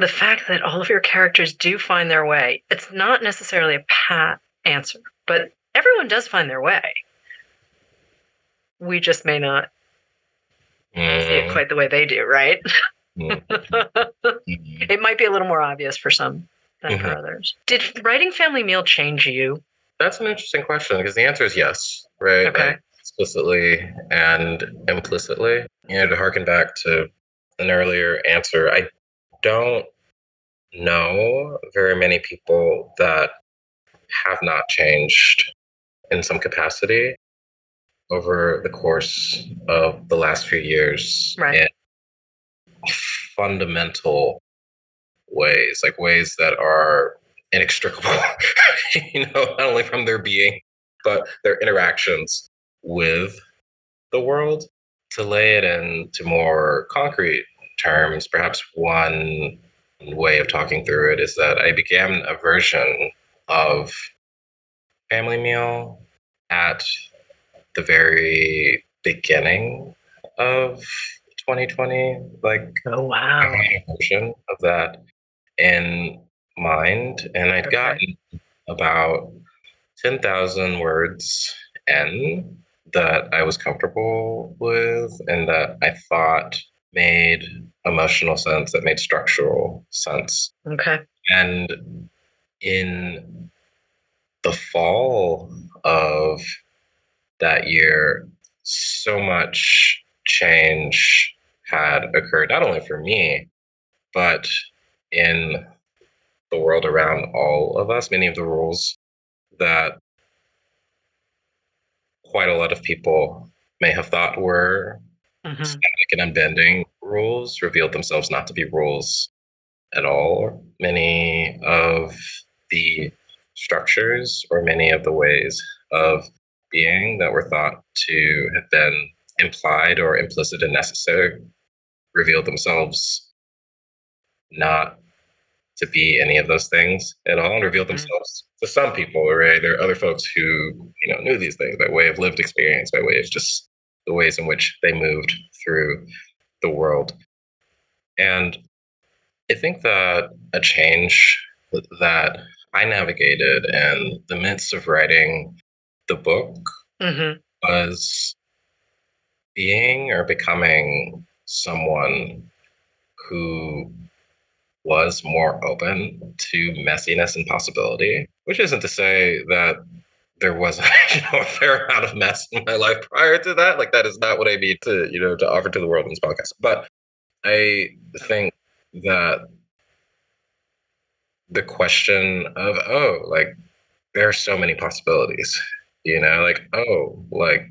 the fact that all of your characters do find their way, it's not necessarily a pat answer, but everyone does find their way. We just may not mm. see it mm-hmm. quite the way they do, right? Mm. it might be a little more obvious for some than mm-hmm. for others. Did writing Family Meal change you? That's an interesting question because the answer is yes, right? Okay. Like explicitly and implicitly. You know, to harken back to an earlier answer, I don't know very many people that have not changed in some capacity over the course of the last few years right. in fundamental ways, like ways that are inextricable, you know, not only from their being, but their interactions with the world. To lay it into more concrete terms, perhaps one way of talking through it is that I began a version of Family Meal at the very beginning of 2020. Like, oh wow, a version of that in mind, and I'd okay. gotten about 10,000 words in that I was comfortable with and that I thought made emotional sense, that made structural sense. Okay. And in the fall of that year, so much change had occurred, not only for me, but in the world around all of us. Many of the rules that quite a lot of people may have thought were mm-hmm. static and unbending rules revealed themselves not to be rules at all. Many of the structures or many of the ways of being that were thought to have been implied or implicit and necessary revealed themselves not to be any of those things at all and revealed mm-hmm. themselves to some people, right? There are other folks who, you know, knew these things by way of lived experience, by way of just the ways in which they moved through the world. And I think that a change that I navigated in the midst of writing the book mm-hmm. was being or becoming someone who was more open to messiness and possibility, which isn't to say that there wasn't you know, a fair amount of mess in my life prior to that. Like that is not what I need to, you know, to offer to the world in this podcast. But I think that the question of, oh, like there are so many possibilities, you know, like, oh, like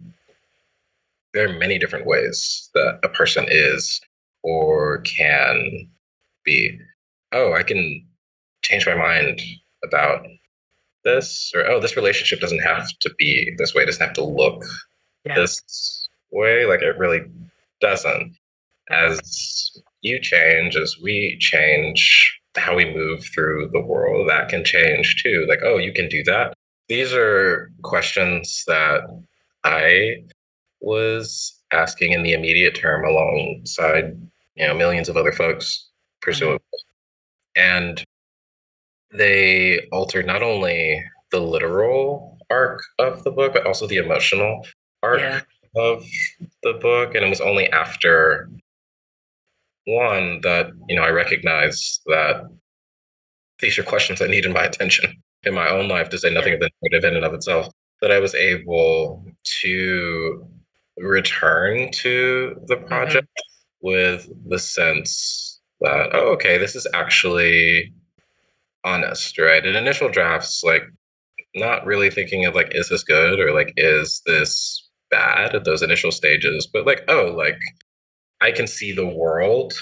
there are many different ways that a person is or can be. Oh, I can change my mind about this, or oh, this relationship doesn't have to be this way, it doesn't have to look yeah. this way. Like it really doesn't. As you change, as we change how we move through the world, that can change too. Like, oh, you can do that. These are questions that I was asking in the immediate term alongside you know millions of other folks presumably mm-hmm. And they altered not only the literal arc of the book but also the emotional arc yeah. of the book and it was only after one that you know i recognized that these are questions that needed my attention in my own life to say nothing of the negative in and of itself that i was able to return to the mm-hmm. project mm-hmm. with the sense that oh okay this is actually honest right in initial drafts like not really thinking of like is this good or like is this bad at those initial stages but like oh like i can see the world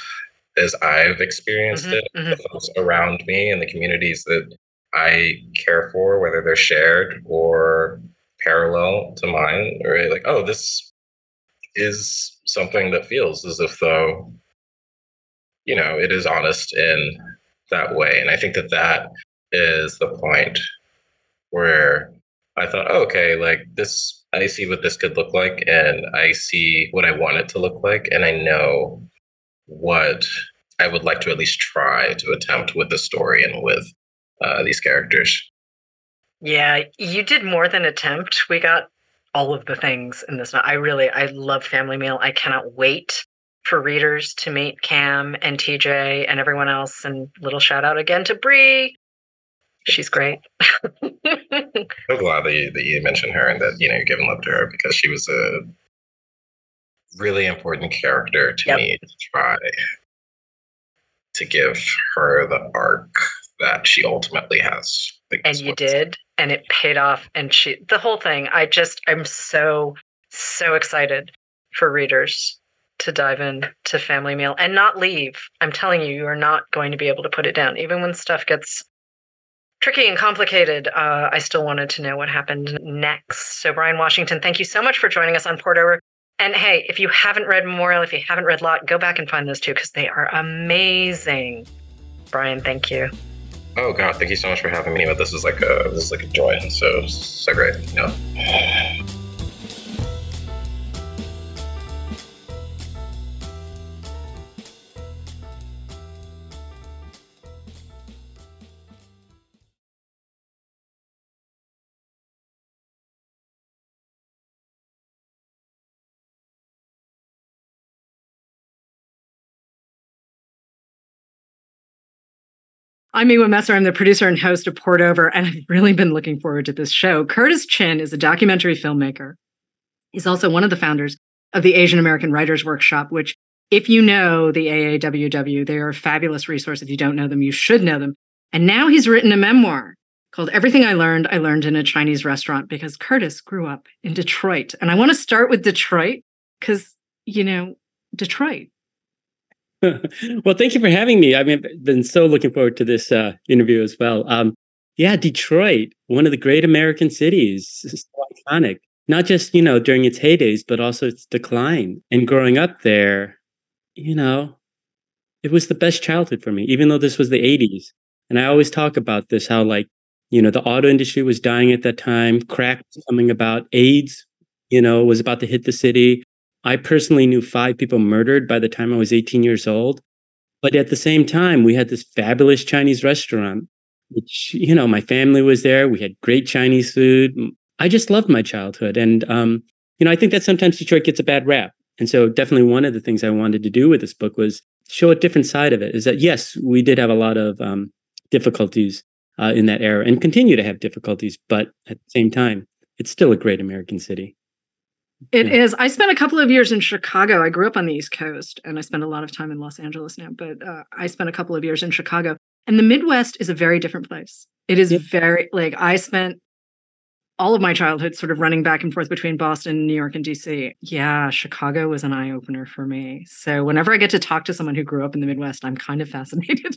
as i've experienced mm-hmm, it mm-hmm. the folks around me and the communities that i care for whether they're shared or parallel to mine right like oh this is something that feels as if though you know it is honest in that way and i think that that is the point where i thought oh, okay like this i see what this could look like and i see what i want it to look like and i know what i would like to at least try to attempt with the story and with uh, these characters yeah you did more than attempt we got all of the things in this. I really, I love Family Meal. I cannot wait for readers to meet Cam and TJ and everyone else. And little shout out again to Bree. She's great. so glad that you, that you mentioned her and that you know you're giving love to her because she was a really important character to yep. me to try to give her the arc that she ultimately has. And you did and it paid off and she the whole thing i just i'm so so excited for readers to dive in to family meal and not leave i'm telling you you are not going to be able to put it down even when stuff gets tricky and complicated uh, i still wanted to know what happened next so Bryan Washington thank you so much for joining us on poured over and hey if you haven't read memorial if you haven't read lot go back and find those two because they are amazing Bryan thank you Oh God, thank you so much for having me. But this is like a this is like a joy. So so great. You I'm Miwa Messer. I'm the producer and host of Poured Over, and I've really been looking forward to this show. Curtis Chin is a documentary filmmaker. He's also one of the founders of the Asian American Writers Workshop, which, if you know the AAWW, they are a fabulous resource. If you don't know them, you should know them. And now he's written a memoir called Everything I Learned, I Learned in a Chinese Restaurant because Curtis grew up in Detroit. And I want to start with Detroit because, you know, Detroit, well, thank you for having me. I've been so looking forward to this uh, interview as well. Um, yeah, Detroit, one of the great American cities, so iconic. Not just you know during its heydays, but also its decline. And growing up there, you know, it was the best childhood for me. Even though this was the '80s, and I always talk about this, how like you know the auto industry was dying at that time, crack was coming about, AIDS, you know, was about to hit the city. I personally knew five people murdered by the time I was 18 years old. But at the same time, we had this fabulous Chinese restaurant, which, you know, my family was there. We had great Chinese food. I just loved my childhood. And, um, you know, I think that sometimes Detroit gets a bad rap. And so definitely one of the things I wanted to do with this book was show a different side of it is that, yes, we did have a lot of um, difficulties uh, in that era and continue to have difficulties. But at the same time, it's still a great American city. It yeah. is. I spent a couple of years in Chicago. I grew up on the East Coast and I spend a lot of time in Los Angeles now, but uh, I spent a couple of years in Chicago. And the Midwest is a very different place. It is yeah. very, like, I spent all of my childhood sort of running back and forth between Boston, New York, and DC. Yeah, Chicago was an eye opener for me. So whenever I get to talk to someone who grew up in the Midwest, I'm kind of fascinated.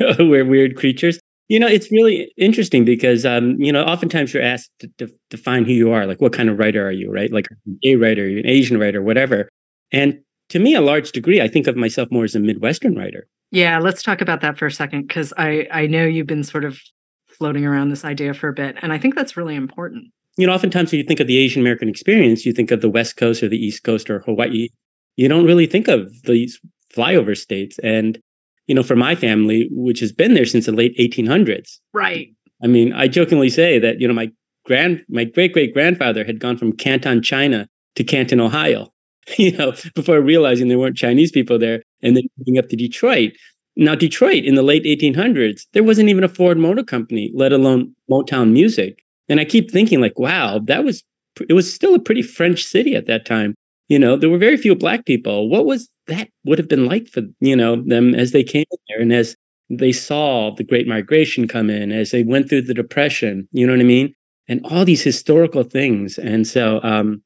We're weird creatures. You know, it's really interesting because, um, you know, oftentimes you're asked to, to, define who you are, like what kind of writer are you, right? Like a gay writer, an Asian writer, whatever. And to me, a large degree, I think of myself more as a Midwestern writer. Yeah, let's talk about that for a second because I I know you've been sort of floating around this idea for a bit, and I think that's really important. You know, oftentimes when you think of the Asian American experience, you think of the West Coast or the East Coast or Hawaii. You don't really think of these flyover states, and you know, for my family, which has been there since the late 1800s. Right. I mean, I jokingly say that, you know, my grand, my great great grandfather had gone from Canton, China to Canton, Ohio, you know, before realizing there weren't Chinese people there and then moving up to Detroit. Now, Detroit in the late 1800s, there wasn't even a Ford Motor Company, let alone Motown Music. And I keep thinking, like, wow, that was, it was still a pretty French city at that time. You know, there were very few black people. What was that would have been like for, you know, them as they came in there and as they saw the Great Migration come in, as they went through the Depression, you know what I mean? And all these historical things. And so, um,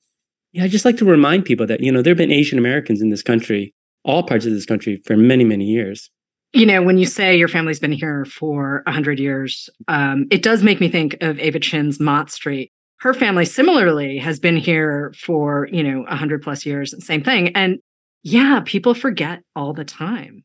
yeah, I just like to remind people that, you know, there have been Asian Americans in this country, all parts of this country for many, many years. You know, when you say your family's been here for 100 years, um, it does make me think of Ava Chin's Mott Street, her family similarly has been here for you know 100 plus years same thing. And yeah people forget all the time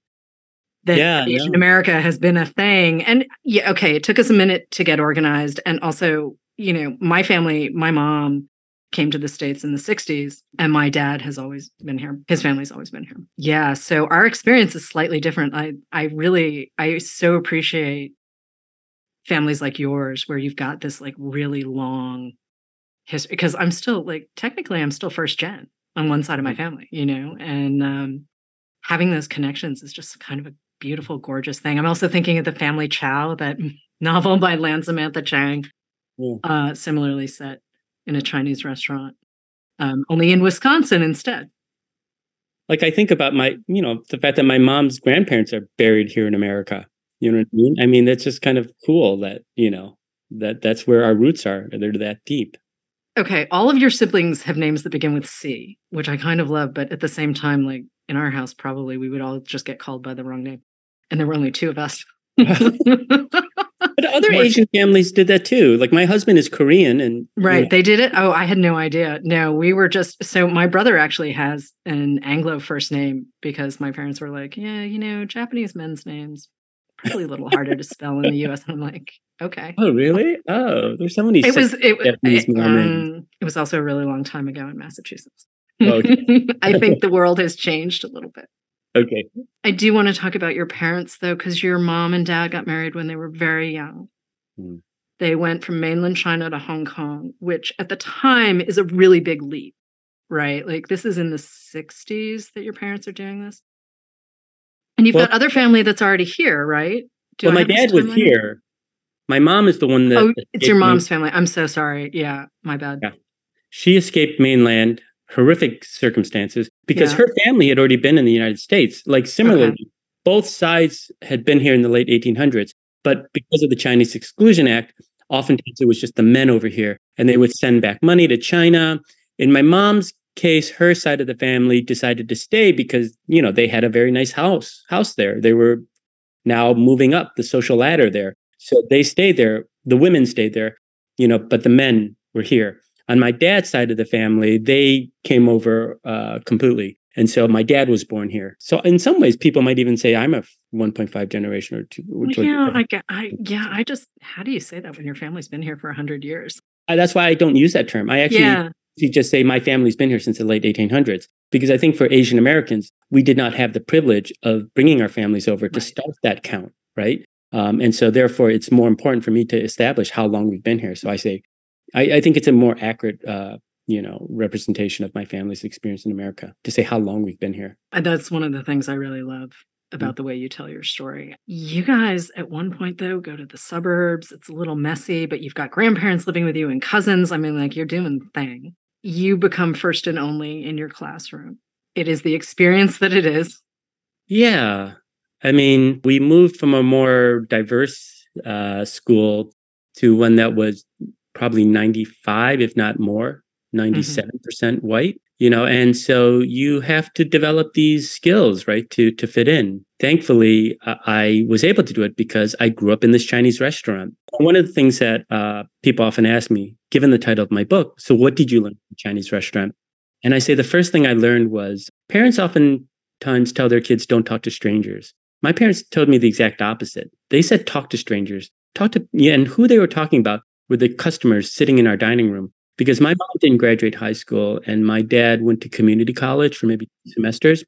that yeah, asian america has been a thing. And yeah okay it took us a minute to get organized. And also you know my family my mom came to the states in the 60s and my dad has always been here. His family's always been here. Yeah so our experience is slightly different. I i really i so appreciate families like yours where you've got this like really long history because I'm still like technically I'm still first gen on one side of my mm. family, you know, and um, having those connections is just kind of a beautiful, gorgeous thing. I'm also thinking of the Family Chao, that novel by Lan Samantha Chang, yeah. uh, similarly set in a Chinese restaurant, um, only in Wisconsin instead. Like I think about my, you know, the fact that my mom's grandparents are buried here in America. You know what I mean? I mean, that's just kind of cool that, you know, that that's where our roots are. They're that deep. Okay, all of your siblings have names that begin with C, which I kind of love, but at the same time, like in our house, probably we would all just get called by the wrong name. And there were only two of us. but other Asian families did that too. Like my husband is Korean and Right, yeah. they did it. Oh, I had no idea. No, we were just so my brother actually has an Anglo first name because my parents were like, Yeah, you know, Japanese men's names probably a little harder to spell in the US. And I'm like, Okay. Oh, really? Oh, there's so many. It was. It, it, um, it was also a really long time ago in Massachusetts. Oh, okay. I think the world has changed a little bit. Okay. I do want to talk about your parents though, because your mom and dad got married when they were very young. Hmm. They went from mainland China to Hong Kong, which at the time is a really big leap, right? Like this is in the 60s that your parents are doing this. And you've well, got other family that's already here, right? Do well, my dad was here my mom is the one that. Oh, it's your mom's family. I'm so sorry. Yeah, my bad. Yeah. She escaped mainland, horrific circumstances, because yeah. her family had already been in the United States. Like, similarly, okay. both sides had been here in the late 1800s. But because of the Chinese Exclusion Act, oftentimes it was just the men over here, and they would send back money to China. In my mom's case, her side of the family decided to stay because, you know, they had a very nice house house there. They were now moving up the social ladder there. So they stayed there. the women stayed there, you know, but the men were here. On my dad's side of the family, they came over uh, completely. And so my dad was born here. So in some ways, people might even say I'm a 1.5 generation or two. yeah, I, I, yeah, I just, how do you say that when your family's been here for 100 years? I, that's why I don't use that term. I actually Yeah. Just say my family's been here since the late 1800s. Because I think for Asian Americans, we did not have the privilege of bringing our families over to start that count, right? Um, and so therefore, it's more important for me to establish how long we've been here. So I say, I, I think it's a more accurate, uh, you know, representation of my family's experience in America to say how long we've been here. And that's one of the things I really love about the way you tell your story. You guys, at one point, though, go to the suburbs. It's a little messy, but you've got grandparents living with you and cousins. I mean, like you're doing the thing. You become first and only in your classroom. It is the experience that it is. Yeah. I mean, we moved from a more diverse uh, school to one that was probably 95, if not more, 97% white, you know, and so you have to develop these skills, right, to, to fit in. Thankfully, I was able to do it because I grew up in this Chinese restaurant. One of the things that uh, people often ask me, given the title of my book, so what did you learn from Chinese restaurant? And I say the first thing I learned was parents often times tell their kids don't talk to strangers. My parents told me the exact opposite. They said talk to strangers. Talk to yeah, and who they were talking about were the customers sitting in our dining room. Because my mom didn't graduate high school and my dad went to community college for maybe two semesters.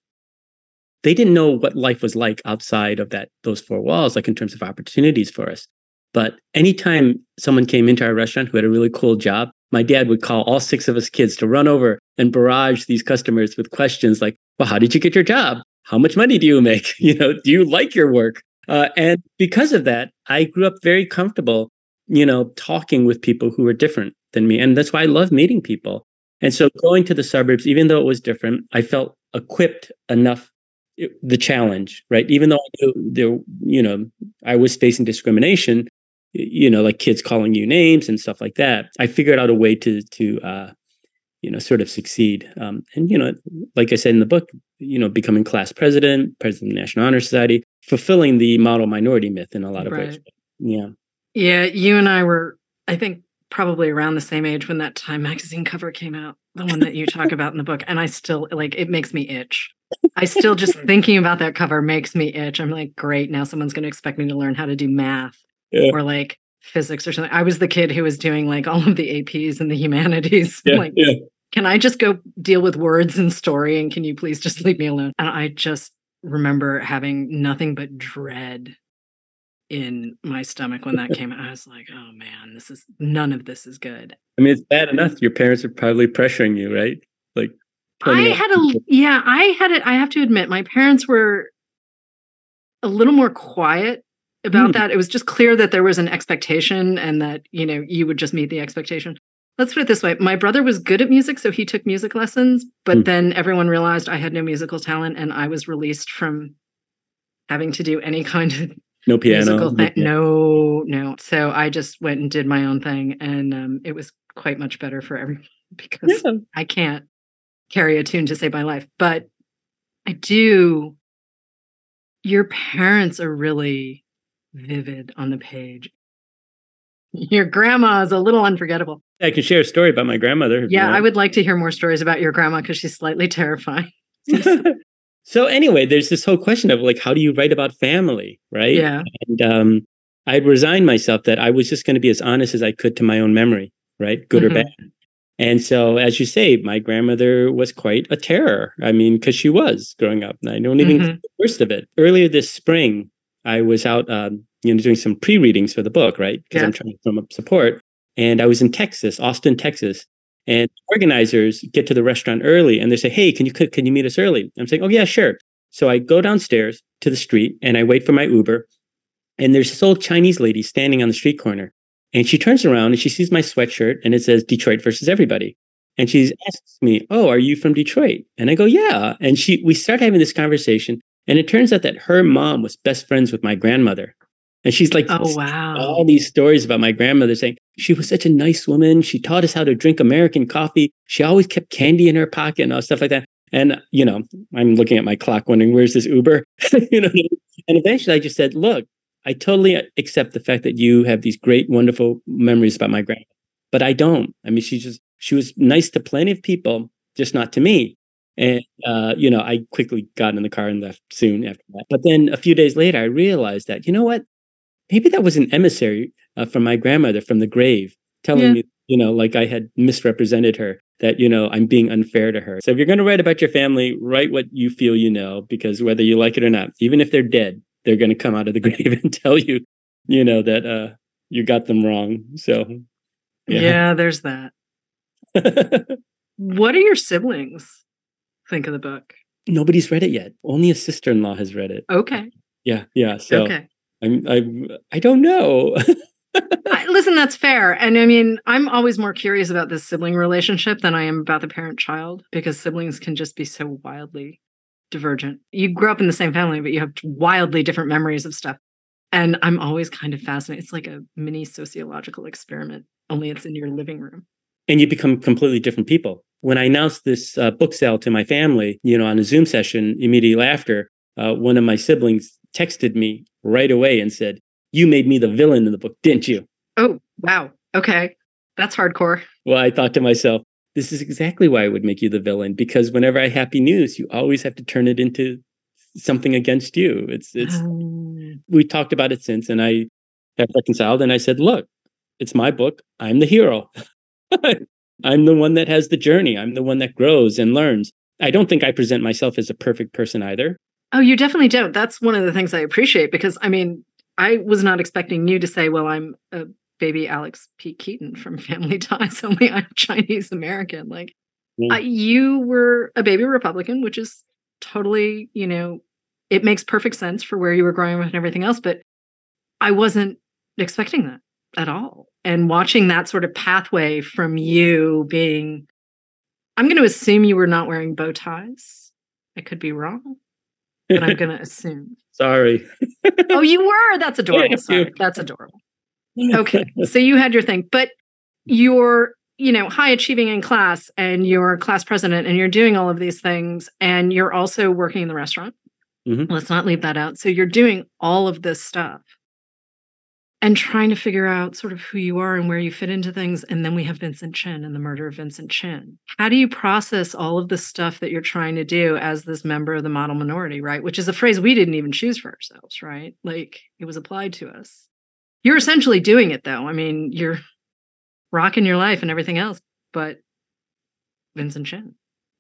They didn't know what life was like outside of that those four walls, like in terms of opportunities for us. But anytime someone came into our restaurant who had a really cool job, my dad would call all six of us kids to run over and barrage these customers with questions like, well, how did you get your job? How much money do you make? You know, do you like your work? Uh, and because of that, I grew up very comfortable, you know, talking with people who were different than me. And that's why I love meeting people. And so going to the suburbs, even though it was different, I felt equipped enough the challenge, right? Even though I knew there, you know, I was facing discrimination, you know, like kids calling you names and stuff like that. I figured out a way to to uh, you know sort of succeed. Um, and you know, like I said in the book, you know, becoming class president, president of the National Honor Society, fulfilling the model minority myth in a lot of ways. Right. Yeah. Yeah, you and I were, I think, probably around the same age when that Time magazine cover came out, the one that you talk about in the book. And I still, like, it makes me itch. I still just thinking about that cover makes me itch. I'm like, great, now someone's going to expect me to learn how to do math Yeah. or like physics or something. I was the kid who was doing like all of the APs and the humanities. I'm like, yeah. can I just go deal with words and story and can you please just leave me alone? And I just remember having nothing but dread in my stomach when that came out. I was like, oh man, this is none of this is good. I mean, it's bad enough. Your parents are probably pressuring you, right? Like, I had a yeah, I had it. I have to admit, my parents were a little more quiet about Hmm. that. It was just clear that there was an expectation and that, you know, you would just meet the expectation. Let's put it this way. My brother was good at music, so he took music lessons, but Hmm. then everyone realized I had no musical talent and I was released from having to do any kind of no piano. musical no thing. No, no. So I just went and did my own thing and um, it was quite much better for everyone because Yeah. I can't carry a tune to save my life. But I do. Your parents are really vivid on the page. Your grandma is a little unforgettable. I can share a story about my grandmother. you Yeah, I would like to hear more stories about your grandma because she's slightly terrifying. so anyway, there's this whole question of like, how do you write about family, right? Yeah. And um, I'd resigned myself that I was just going to be as honest as I could to my own memory, right? Good or Mhm. bad. And so, as you say, my grandmother was quite a terror. I mean, because she was growing up. And I don't even Mhm. the worst of it. Earlier this spring, I was out, um, you know, doing some pre-readings for the book, right? Because Yeah. I'm trying to drum up support. And I was in Texas, Austin, Texas, and organizers get to the restaurant early, and they say, "Hey, can you cook? Can you meet us early?" I'm saying, "Oh yeah, sure." So I go downstairs to the street and I wait for my Uber, and there's this old Chinese lady standing on the street corner, and she turns around and she sees my sweatshirt and it says Detroit versus everybody. And she asks me, "Oh, are you from Detroit?" And I go, "Yeah." And she we start having this conversation, and it turns out that her mom was best friends with my grandmother. And she's like, Oh, wow. all these stories about my grandmother saying she was such a nice woman. She taught us how to drink American coffee. She always kept candy in her pocket and all stuff like that. And you know, I'm looking at my clock, wondering where's this Uber, you know. And eventually, I just said, "Look, I totally accept the fact that you have these great, wonderful memories about my grandma, but I don't. I mean, she just she was nice to plenty of people, just not to me. And uh, you know, I quickly got in the car and left soon after that. But then a few days later, I realized that you know what, maybe that was an emissary uh, from my grandmother from the grave, telling Yeah. me, you know, like I had misrepresented her. That you know, I'm being unfair to her. So if you're going to write about your family, write what you feel you know, because whether you like it or not, even if they're dead, they're going to come out of the grave and tell you, you know, that uh, you got them wrong. So, Yeah, there's that. What are your siblings think of the book? Nobody's read it yet. Only a sister-in-law has read it. Okay. Yeah, yeah. So okay. I'm, I, I don't know. I, listen, that's fair. And I mean, I'm always more curious about this sibling relationship than I am about the parent child because siblings can just be so wildly divergent. You grew up in the same family, but you have wildly different memories of stuff. And I'm always kind of fascinated. It's like a mini sociological experiment, only it's in your living room. and you become completely different people. When I announced this uh, book sale to my family, you know, on a Zoom session immediately after, uh, one of my siblings texted me right away and said, "You made me the villain in the book, didn't you?" Oh, wow. Okay. That's hardcore. Well, I thought to myself, this is exactly why I would make you the villain because whenever I have happy news, you always have to turn it into something against you. It's it's Um, we talked about it since and I have reconciled and I said, look, it's my book. I'm the hero. I'm the one that has the journey. I'm the one that grows and learns. I don't think I present myself as a perfect person either. Oh, you definitely don't. That's one of the things I appreciate because I mean, I was not expecting you to say, well, I'm a baby Alex P. Keaton from Family Ties, only I'm Chinese American. Like, Yeah. I, you were a baby Republican, which is totally, you know, it makes perfect sense for where you were growing up and everything else. But I wasn't expecting that at all. And watching that sort of pathway from you being, I'm going to assume you were not wearing bow ties. I could be wrong, but I'm going to assume. Sorry. Oh, you were. That's adorable. Sorry. That's adorable. Okay. so you had your thing, but you're, you know, high achieving in class and you're class president and you're doing all of these things and you're also working in the restaurant. Mhm. Let's not leave that out. So you're doing all of this stuff and trying to figure out sort of who you are and where you fit into things. And then we have Vincent Chin and the murder of Vincent Chin. How do you process all of the stuff that you're trying to do as this member of the model minority, right? Which is a phrase we didn't even choose for ourselves, right? Like it was applied to us. You're essentially doing it though. I mean, you're rocking your life and everything else, but Vincent Chin.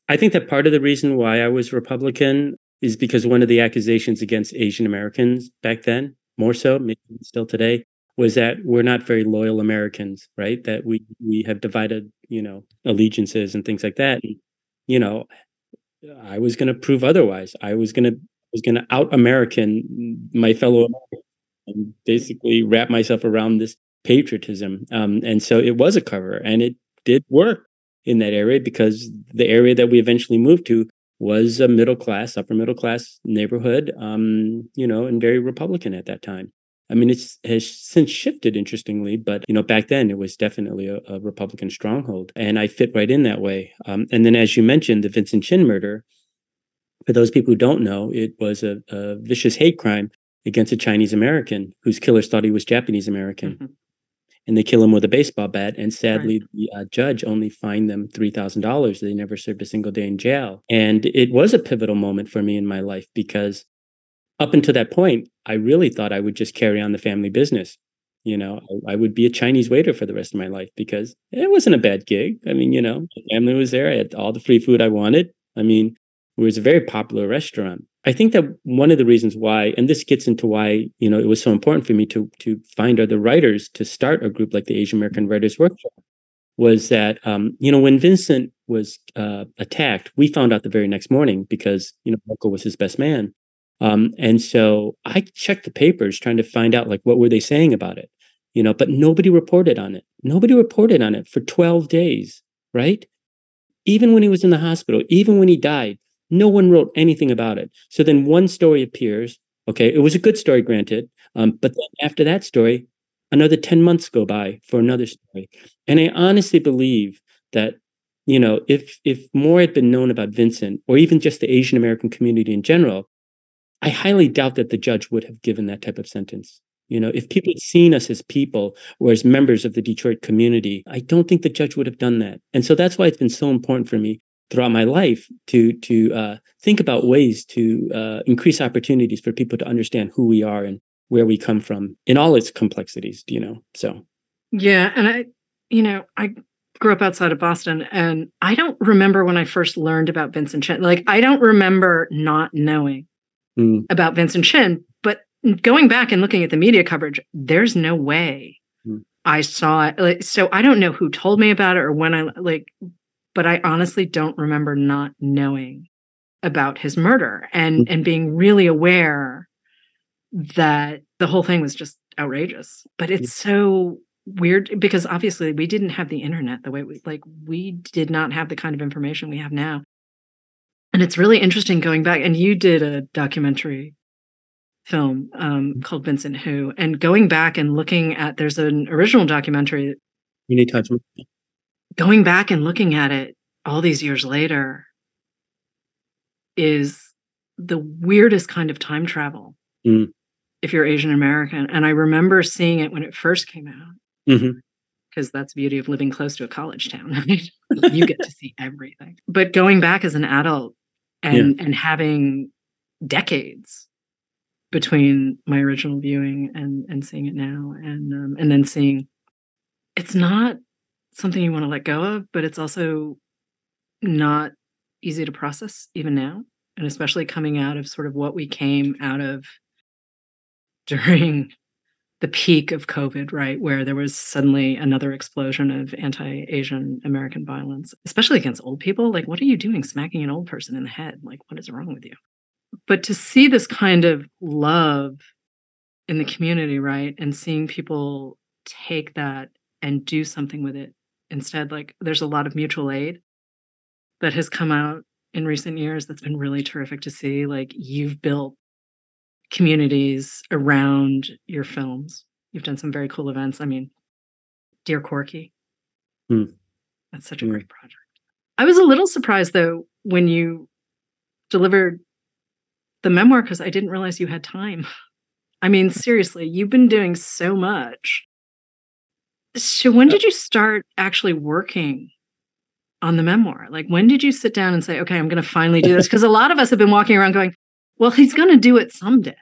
I think that part of the reason why I was Republican is because one of the accusations against Asian Americans back then, more so, maybe still today, was that we're not very loyal Americans, right? That we we have divided, you know, allegiances and things like that. And, you know, I was going to prove otherwise. I was going to was going to out American my fellow and basically wrap myself around this patriotism. Um, and so it was a cover, and it did work in that area because the area that we eventually moved to was a middle class, upper middle class neighborhood, um, you know, and very Republican at that time. I mean, it's has since shifted, interestingly, but you know, back then it was definitely a, a Republican stronghold, and I fit right in that way. Um, and then, as you mentioned, the Vincent Chin murder. For those people who don't know, it was a, a vicious hate crime against a Chinese American whose killers thought he was Japanese American Mhm. and they kill him with a baseball bat. And sadly, the uh, judge only fined them three thousand dollars. They never served a single day in jail. And it was a pivotal moment for me in my life because up until that point, I really thought I would just carry on the family business. You know, I, I would be a Chinese waiter for the rest of my life because it wasn't a bad gig. I mean, you know, my family was there. I had all the free food I wanted. I mean, it was a very popular restaurant. I think that one of the reasons why, and this gets into why, you know, it was so important for me to to find other writers to start a group like the Asian American Writers Workshop, was that um, you know when Vincent was uh, attacked, we found out the very next morning because you know Michael was his best man, um, and so I checked the papers trying to find out like what were they saying about it, you know, but nobody reported on it. Nobody reported on it for twelve days, right? Even when he was in the hospital, even when he died, no one wrote anything about it. So then one story appears. Okay, it was a good story, granted. Um, but then after that story, another 10 months go by for another story. And I honestly believe that, you know, if if more had been known about Vincent or even just the Asian American community in general, I highly doubt that the judge would have given that type of sentence. You know, if people had seen us as people or as members of the Detroit community, I don't think the judge would have done that. And so that's why it's been so important for me throughout my life to to uh, think about ways to uh, increase opportunities for people to understand who we are and where we come from in all its complexities. You know, so yeah, and I, you know, I grew up outside of Boston, and I don't remember when I first learned about Vincent Chin. Like, I don't remember not knowing mm. about Vincent Chin, but going back and looking at the media coverage, there's no way mm. I saw it. Like, so I don't know who told me about it or when I like, but I honestly don't remember not knowing about his murder and mm. and being really aware that the whole thing was just outrageous. But it's so weird because obviously we didn't have the internet the way we like we did not have the kind of information we have now. And it's really interesting going back and you did a documentary film um, mm. called Vincent Who and going back and looking at there's an original documentary you need touch going back and looking at it all these years later is the weirdest kind of time travel mm. if you're Asian American. And I remember seeing it when it first came out. Because mm-hmm. that's the beauty of living close to a college town. Right? you get to see everything. But going back as an adult and yeah. and having decades between my original viewing and and seeing it now and um, and then seeing it's not something you want to let go of but it's also not easy to process even now and especially coming out of sort of what we came out of during the peak of covid right where there was suddenly another explosion of anti-asian american violence especially against old people. Like what are you doing smacking an old person in the head? Like what is wrong with you? But to see this kind of love in the community right and seeing people take that and do something with it instead like there's a lot of mutual aid that has come out in recent years that's been really terrific to see. Like you've built communities around your films. You've done some very cool events. I mean, Dear Corky. Hmm. That's such a hmm. great project. I was a little surprised though when you delivered the memoir because I didn't realize you had time. I mean, seriously, you've been doing so much. So when did you start actually working on the memoir? Like, when did you sit down and say, okay, I'm going to finally do this? Because a lot of us have been walking around going, well, he's going to do it someday.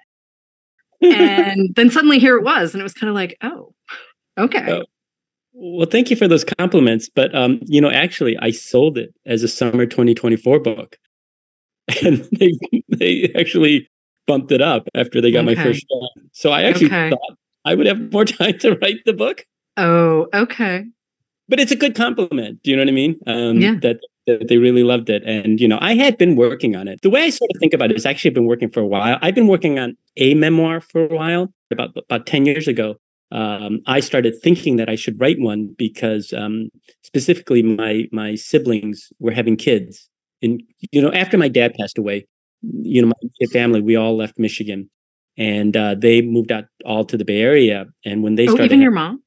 and then suddenly here it was. And it was kind of like, oh, okay. Oh. Well, thank you for those compliments. But, um, you know, actually, I sold it as a summer 2024 book. And they, they actually bumped it up after they got okay. my first job. So I actually okay. thought I would have more time to write the book. Oh, okay but it's a good compliment. Do you know what I mean? Um, yeah. That, that they really loved it. And, you know, I had been working on it. The way I sort of think about it is actually been working for a while. I've been working on a memoir for a while. About, about 10 years ago, um, I started thinking that I should write one because um, specifically my my siblings were having kids. And, you know, after my dad passed away, you know, my family, we all left Michigan and uh, they moved out all to the Bay Area. And when they oh, started, even your mom,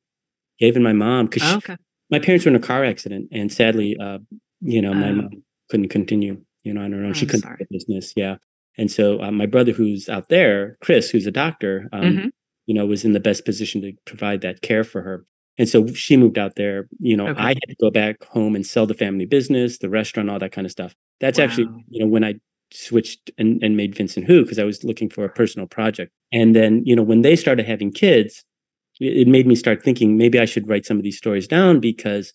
even my mom, because oh, okay my parents were in a car accident, and sadly, uh, you know, my oh. mom couldn't continue, you know, on her own. she couldn't do business. Yeah. And so uh, my brother, who's out there, Chris, who's a doctor, um, mm-hmm. you know, was in the best position to provide that care for her. And so she moved out there. You know, okay. I had to go back home and sell the family business, the restaurant, all that kind of stuff. That's wow. actually, you know, when I switched and, and made Vincent Who, because I was looking for a personal project. And then, you know, when they started having kids, it made me start thinking maybe I should write some of these stories down because,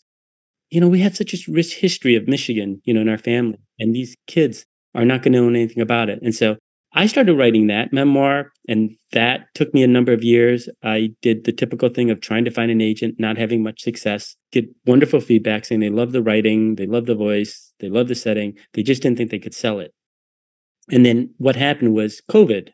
you know, we have such a rich history of Michigan, you know, in our family, and these kids are not going to know anything about it. And so I started writing that memoir, and that took me a number of years. I did the typical thing of trying to find an agent, not having much success, get wonderful feedback saying they love the writing, they love the voice, they love the setting. They just didn't think they could sell it. And then what happened was COVID,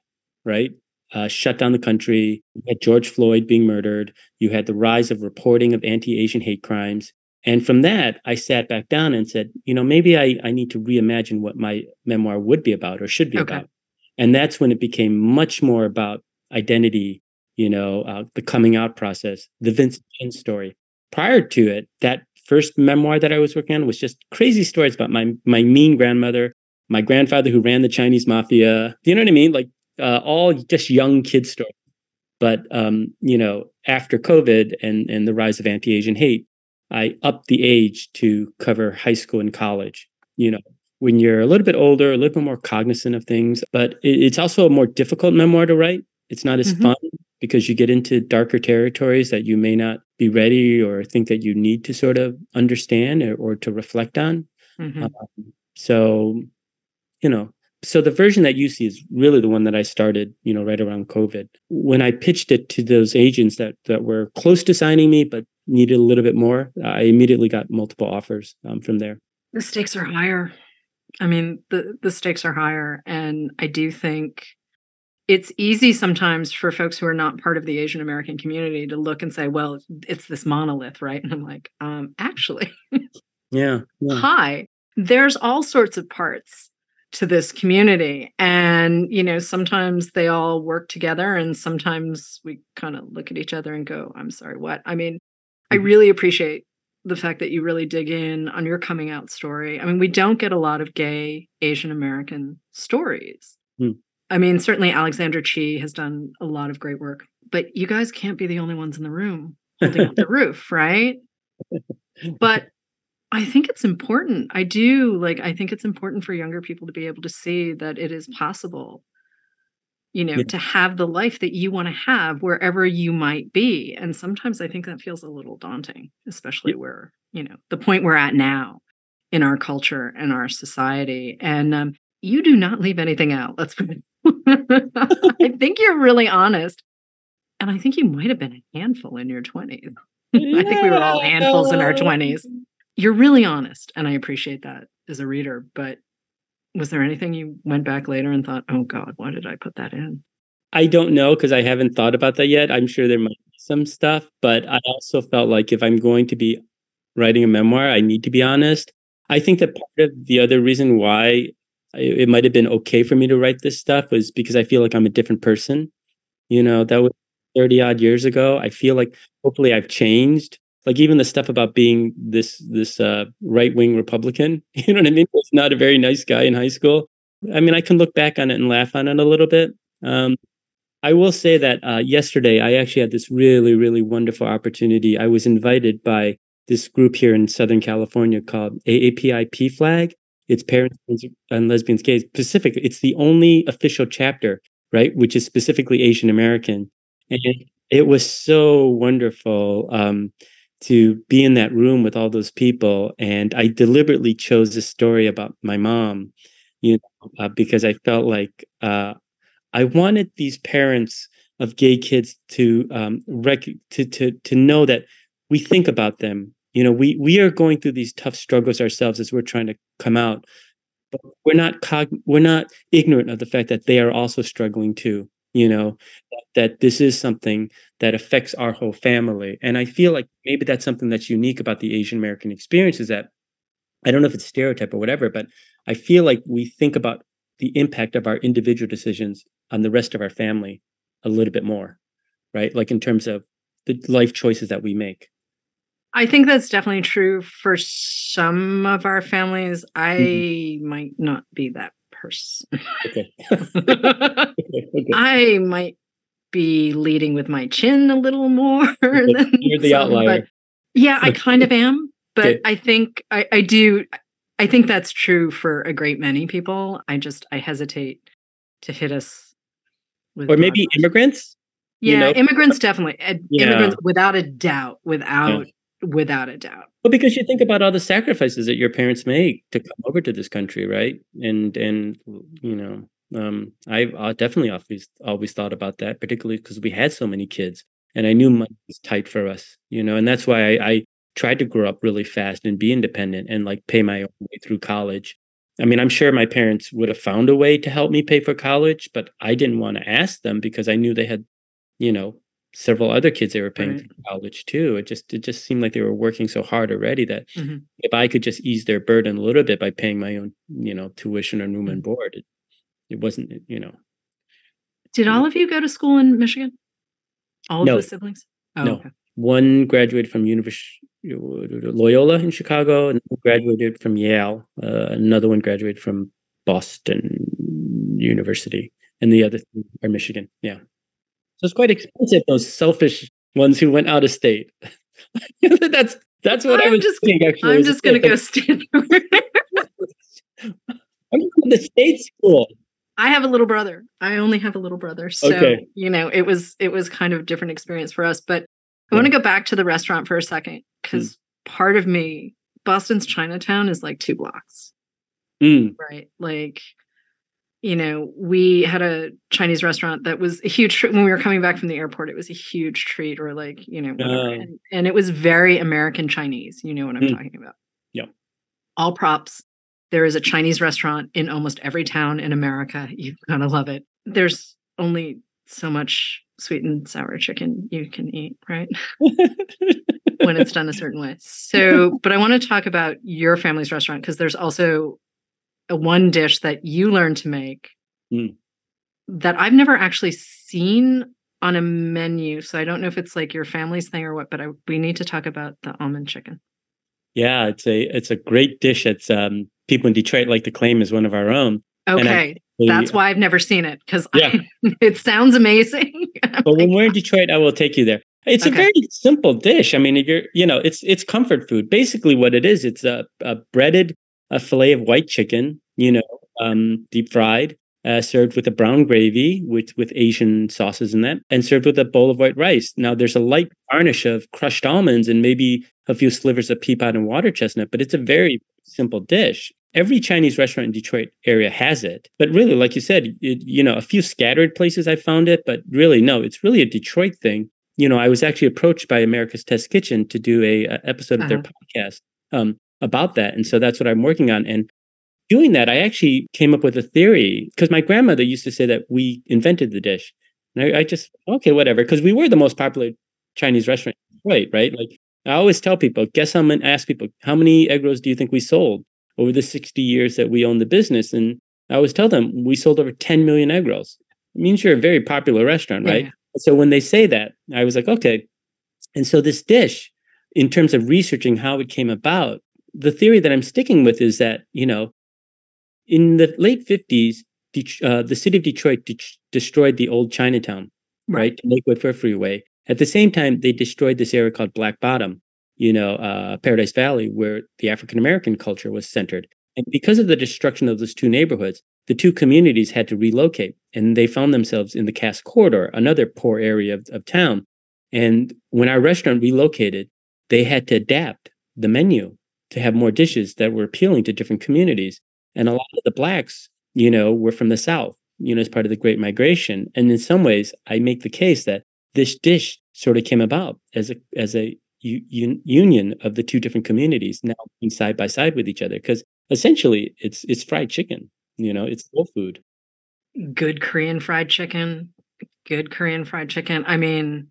right? uh, shut down the country. You had George Floyd being murdered. You had the rise of reporting of anti Asian hate crimes. And from that, I sat back down and said, you know, maybe I, I need to reimagine what my memoir would be about or should be okay. about. And that's when it became much more about identity, you know, uh, the coming out process, the Vincent Chin story. Prior to it, that first memoir that I was working on was just crazy stories about my my mean grandmother, my grandfather who ran the Chinese mafia. Do you know what I mean? Like uh, all just young kid stories. But um, you know, after COVID and and the rise of anti-Asian hate, I upped the age to cover high school and college. You know, when you're a little bit older, a little bit more cognizant of things, but it's also a more difficult memoir to write. It's not as mm-hmm. fun because you get into darker territories that you may not be ready or think that you need to sort of understand or, or to reflect on. Mm-hmm. Um, so, you know, so the version that you see is really the one that I started, you know, right around COVID. When I pitched it to those agents that that were close to signing me but needed a little bit more, I immediately got multiple offers um, from there. The stakes are higher. I mean, the the stakes are higher, and I do think it's easy sometimes for folks who are not part of the Asian American community to look and say, well, it's this monolith, right? And I'm like, um, actually, yeah, yeah. Hi, there's all sorts of parts to this community. And, you know, sometimes they all work together and sometimes we kind of look at each other and go, I'm sorry, what? I mean, mm-hmm. I really appreciate the fact that you really dig in on your coming out story. I mean, we don't get a lot of gay Asian American stories. Mm. I mean, certainly Alexander Chee has done a lot of great work, but you guys can't be the only ones in the room holding up the roof, right? But I think it's important. I do like I think it's important for younger people to be able to see that it is possible you know, yeah. to have the life that you want to have wherever you might be. And sometimes I think that feels a little daunting, especially yeah. where, you know, the point we're at now in our culture and our society. And um, you do not leave anything out. Let's put it I think you're really honest. And I think you might have been a handful in your 20s. I think we were all handfuls in our 20s. You're really honest. And I appreciate that as a reader. But was there anything you went back later and thought, oh God, why did I put that in? I don't know because I haven't thought about that yet. I'm sure there might be some stuff, but I also felt like if I'm going to be writing a memoir, I need to be honest. I think that part of the other reason why it might have been okay for me to write this stuff was because I feel like I'm a different person. You know, that was 30 odd years ago. I feel like hopefully I've changed. Like even the stuff about being this this uh, right wing Republican, you know what I mean? Was not a very nice guy in high school. I mean, I can look back on it and laugh on it a little bit. Um, I will say that uh, yesterday I actually had this really, really wonderful opportunity. I was invited by this group here in Southern California called AAPI PFLAG. it's parents and lesbians, gays. Specifically, it's the only official chapter, right, which is specifically Asian American, and it was so wonderful um, to be in that room with all those people. And I deliberately chose a story about my mom, you know, uh, because I felt like uh, I wanted these parents of gay kids to um, rec- to to to know that we think about them you know we we are going through these tough struggles ourselves as we're trying to come out but we're not cog- we're not ignorant of the fact that they are also struggling too you know that, this is something that affects our whole family and i feel like maybe that's something that's unique about the asian american experience is that i don't know if it's stereotype or whatever but i feel like we think about the impact of our individual decisions on the rest of our family a little bit more right like in terms of the life choices that we make I think that's definitely true for some of our families. I mm-hmm. might not be that Okay. okay. I might be leading with my chin a little more than you're the some, outlier. yeah, I kind of am, but okay. I think I, I do. I think that's true for a great many people. I just I hesitate to hit us with or maybe immigrants. Yeah, you know? immigrants definitely. Yeah. Immigrants without a doubt, without yeah without a doubt. Well, because you think about all the sacrifices that your parents make to come over to this country, right? And and you know, um, I've uh, definitely always always thought about that, particularly because we had so many kids, and I knew money was tight for us, you know, and that's why I, I tried to grow up really fast and be independent and like pay my own way through college. I mean, I'm sure my parents would have found a way to help me pay for college, but I didn't want to ask them because I knew they had, you know, several other kids they were paying right. for college too. It just it just seemed like they were working so hard already that mm-hmm. if I could just ease their burden a little bit by paying my own, you know, tuition or room and mm-hmm. board, it, it wasn't, you know. Did all of you go to school in Michigan? All no. of the siblings? Oh, no. Okay. One graduated from University Loyola in Chicago, and graduated from Yale. Uh, another one graduated from Boston University, and the other are Michigan. Yeah. So it's quite expensive. Those selfish ones who went out of state. that's that's what I'm I was just- thinking. Actually, I'm just going to go stand over. I'm going to the state school. I have a little brother. I only have a little brother. So, Okay. you know, it was it was kind of a different experience for us, but I want to go back to the restaurant for a second cuz part of me Boston's Chinatown is like 2 blocks, Mm, right? Like you know, we had a Chinese restaurant that was a huge treat when we were coming back from the airport. It was a huge treat, or like you know. Oh. And, and it was very American Chinese. You know what I'm Mm. talking about? Yeah. All props. There is a Chinese restaurant in almost every town in America. You've gotta love it. There's only so much sweet and sour chicken you can eat, right? when it's done a certain way. So, but I want to talk about your family's restaurant because there's also one dish that you learned to make Mm. that I've never actually seen on a menu. So I don't know if it's like your family's thing or what, but I, we need to talk about the almond chicken. yeah, it's a it's a great dish. It's um people in Detroit like to claim as one of our own. And I- Okay, that's why I've never seen it because Yeah. it sounds amazing. But when we're in Detroit, I will take you there. It's a very simple dish. I mean, if you're, you know, it's it's comfort food. Basically, what it is, it's a, a breaded a fillet of white chicken, you know, um, deep fried, uh, served with a brown gravy with with Asian sauces in that, and served with a bowl of white rice. Now, there's a light garnish of crushed almonds and maybe a few slivers of pea pod and water chestnut, but it's a very simple dish. Every Chinese restaurant in Detroit area has it, but really, like you said, it, you know, a few scattered places I found it, but really, no, it's really a Detroit thing. You know, I was actually approached by America's Test Kitchen to do a, a episode of their podcast um, about that, and so that's what I'm working on. And doing that, I actually came up with a theory because my grandmother used to say that we invented the dish, and I, I just okay, whatever, because we were the most popular Chinese restaurant, in Detroit, right? Like I always tell people, guess how many? Ask people, how many egg rolls do you think we sold over the 60 years that we owned the business? And I always tell them we sold over 10 million egg rolls. It means you're a very popular restaurant, right? Yeah. So when they say that, I was like, okay. And so this dish, in terms of researching how it came about, the theory that I'm sticking with is that, you know, in the late 50s, Det- uh, the city of Detroit de- destroyed the old Chinatown, right, to make way for a freeway. At the same time, they destroyed this area called Black Bottom, you know, uh, Paradise Valley, where the African American culture was centered. And because of the destruction of those two neighborhoods, the two communities had to relocate and they found themselves in the Cass Corridor, another poor area of, of town. And when our restaurant relocated, they had to adapt the menu to have more dishes that were appealing to different communities. And a lot of the blacks, you know, were from the South, you know, as part of the Great Migration. And in some ways, I make the case that this dish sort of came about as a as a u- un- union of the two different communities now being side by side with each other because essentially it's it's fried chicken you know it's soul food good Korean fried chicken, good Korean fried chicken. I mean,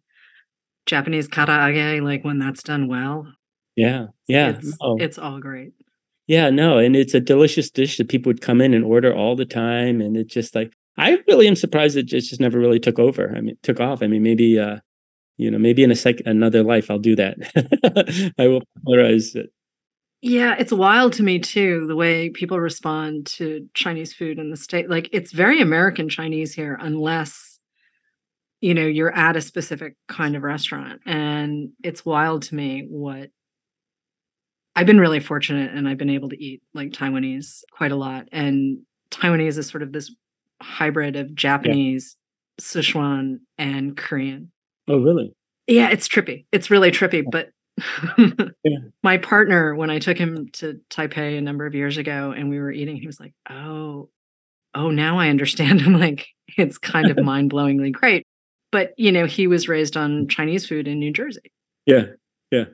Japanese karaage, like when that's done well, yeah yeah it's, no. it's all great. yeah no and it's a delicious dish that people would come in and order all the time and it's just like i really am surprised it just, just never really took over i mean took off i mean maybe uh you know maybe in a sec another life i'll do that i will popularize it Yeah, it's wild to me too, the way people respond to Chinese food in the state. Like it's very American Chinese here, unless you know you're at a specific kind of restaurant. And it's wild to me what I've been really fortunate and I've been able to eat like Taiwanese quite a lot. And Taiwanese is sort of this hybrid of Japanese, Sichuan, and Korean. oh really Yeah, it's trippy. It's really trippy. Oh. But Yeah. my partner, when I took him to Taipei a number of years ago and we were eating, he was like, Oh, oh, now I understand. I'm like, it's kind of mind blowingly great. But, you know, he was raised on Chinese food in New Jersey. Yeah. Yeah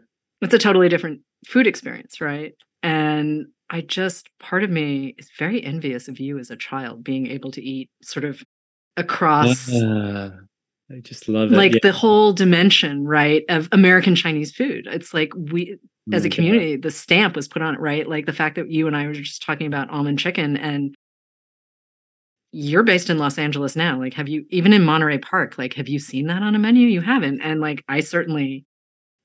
It's a totally different food experience, right? And I just, part of me is very envious of you as a child being able to eat sort of across Ah, i just love it like yeah. the whole dimension right of american chinese food it's like we as a God. community the stamp was put on it right like the fact that you and i were just talking about almond chicken and you're based in los angeles now like have you even in monterey park like have you seen that on a menu you haven't and like i certainly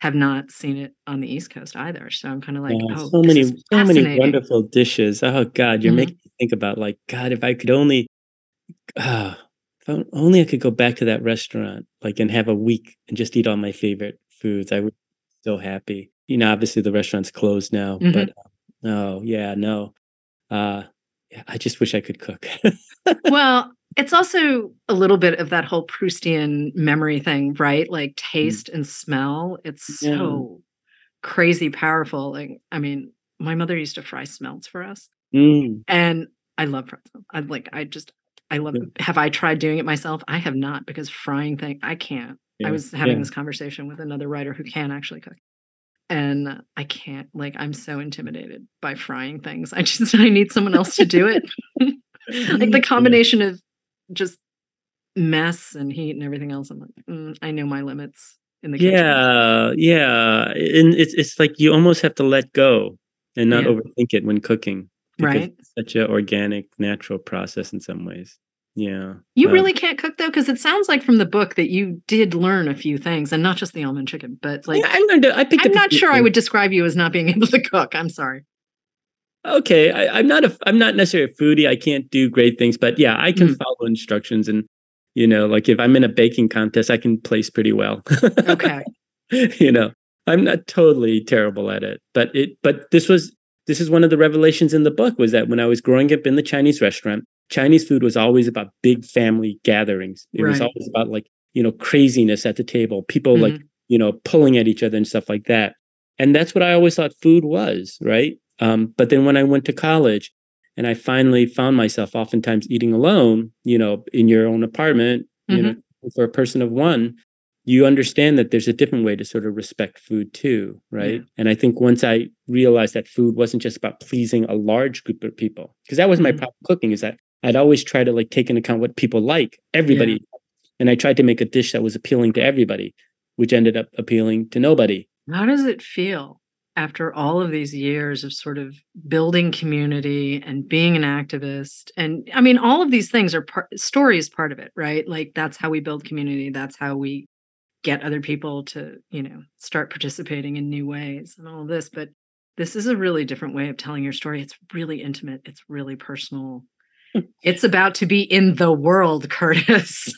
have not seen it on the east coast either so i'm kind of like Yeah, oh so many so many wonderful dishes oh god you're Mhm. making me think about like god if i could only ah if only I could go back to that restaurant, like, and have a week and just eat all my favorite foods, I would be so happy. You know, obviously the restaurant's closed now, Mhm. but oh yeah, no. Uh, yeah, I just wish I could cook. well, it's also a little bit of that whole Proustian memory thing, right? Like taste and smell. It's Yeah. so crazy powerful. Like, I mean, my mother used to fry smelts for us, Mm, and I love pretzel. I like, I just, I love Yeah. it. Have I tried doing it myself? I have not because frying thing, I can't. yeah, I was having this conversation with another writer who can actually cook. And I can't, like, I'm so intimidated by frying things. I just, I need someone else to do it. like the combination of just mess and heat and everything else. I'm like, mm, I know my limits in the kitchen. Yeah, yeah, and it's it's like you almost have to let go and not Yeah. overthink it when cooking, Right. it's such an organic, natural process in some ways. Yeah, You really can't cook though, because it sounds like from the book that you did learn a few things, and not just the almond chicken, but like yeah, I learned. it- I picked. I'm not sure I would describe you as not being able to cook. I'm sorry. Okay, I, I'm not a. I'm not necessarily a foodie. I can't do great things, but yeah, I can Mm. follow instructions and. You know, like if I'm in a baking contest, I can place pretty well. Okay. you know i'm not totally terrible at it but it but this was this is one of the revelations in the book was that when i was growing up in the chinese restaurant chinese food was always about big family gatherings it was always about like you know craziness at the table people like Mhm. you know pulling at each other and stuff like that and that's what i always thought food was right um, but then when i went to college and i finally found myself oftentimes eating alone you know in your own apartment you know for a person of one you understand that there's a different way to sort of respect food too, right? And I think once I realized that food wasn't just about pleasing a large group of people, because that was my Mhm. problem cooking, is that I'd always try to like take into account what people like, everybody, and I tried to make a dish that was appealing to everybody, which ended up appealing to nobody. How does it feel after all of these years of sort of building community and being an activist? And I mean, all of these things are part, story is part of it, right? Like that's how we build community. That's how we get other people to, you know, start participating in new ways and all of this. But this is a really different way of telling your story. It's really intimate. It's really personal. it's about to be in the world, Curtis.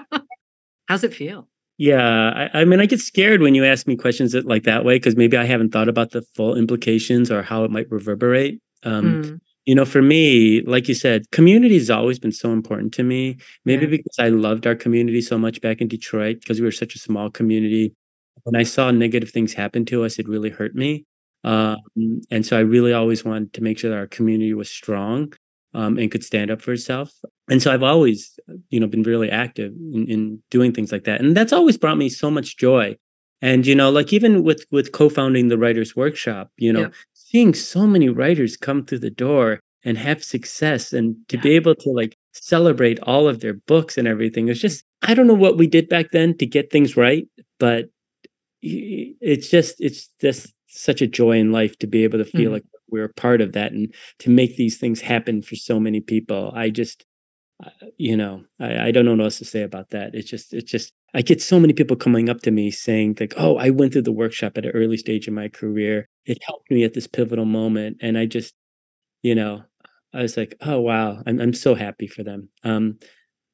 How's it feel? Yeah, I, I mean, I get scared when you ask me questions that, like that way because maybe I haven't thought about the full implications or how it might reverberate. Um, Mm, you know, for me, like you said, community has always been so important to me. Maybe Yeah. because I loved our community so much back in Detroit, because we were such a small community. When I saw negative things happen to us, it really hurt me. Um, and so I really always wanted to make sure that our community was strong um, and could stand up for itself. And so I've always, you know, been really active in, in doing things like that. And that's always brought me so much joy. And you know, like even with with co-founding the Writers Workshop, you know, Yep. seeing so many writers come through the door and have success and to be able to like celebrate all of their books and everything it's just i don't know what we did back then to get things right but it's just it's just such a joy in life to be able to feel Mhm. like we're a part of that and to make these things happen for so many people i just you know I, I don't know what else to say about that it's just it's just i get so many people coming up to me saying like oh i went through the workshop at an early stage in my career it helped me at this pivotal moment and i just you know i was like oh wow i'm, I'm so happy for them um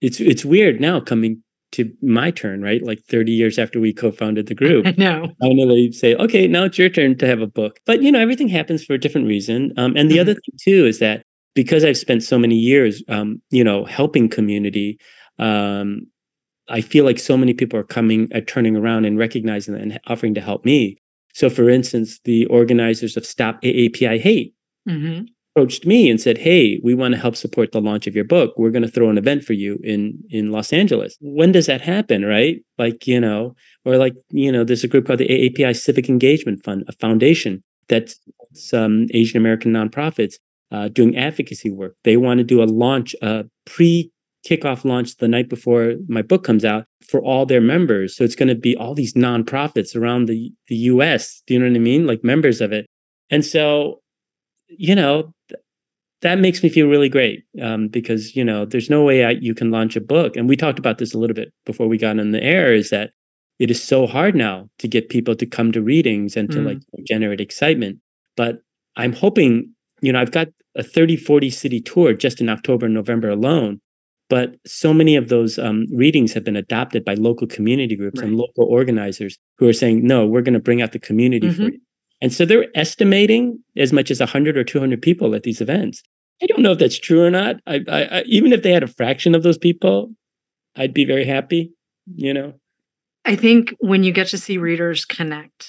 it's it's weird now coming to my turn right like 30 years after we co-founded the group No. I know. finally say, okay, now it's your turn to have a book. But you know, everything happens for a different reason. Um, and the Mhm. other thing too is that because I've spent so many years, um, you know, helping community, um, I feel like so many people are coming, uh, turning around and recognizing that and offering to help me. So, for instance, the organizers of Stop AAPI Hate hmm approached me and said, "Hey, we want to help support the launch of your book. We're going to throw an event for you in in Los Angeles." When does that happen, right? Like, you know, or like, you know, there's a group called the AAPI Civic Engagement Fund, a foundation that's some Asian American nonprofits uh, doing advocacy work. They want to do a launch, a pre kickoff launch the night before my book comes out for all their members. So it's going to be all these nonprofits around the the U.S. Do you know what I mean? Like members of it. And so, you know, th- that makes me feel really great um, because you know there's no way I, you can launch a book. And we talked about this a little bit before we got on the air. Is that it is so hard now to get people to come to readings and to Mm. like generate excitement. But I'm hoping, you know, I've got a 30, 40 city tour just in October and November alone. but so many of those um, readings have been adopted by local community groups Right. and local organizers who are saying, no, we're going to bring out the community for Mhm. you. And so they're estimating as much as 100 or 200 people at these events. I don't know if that's true or not. I, I, I, even if they had a fraction of those people, I'd be very happy, you know? I think when you get to see readers connect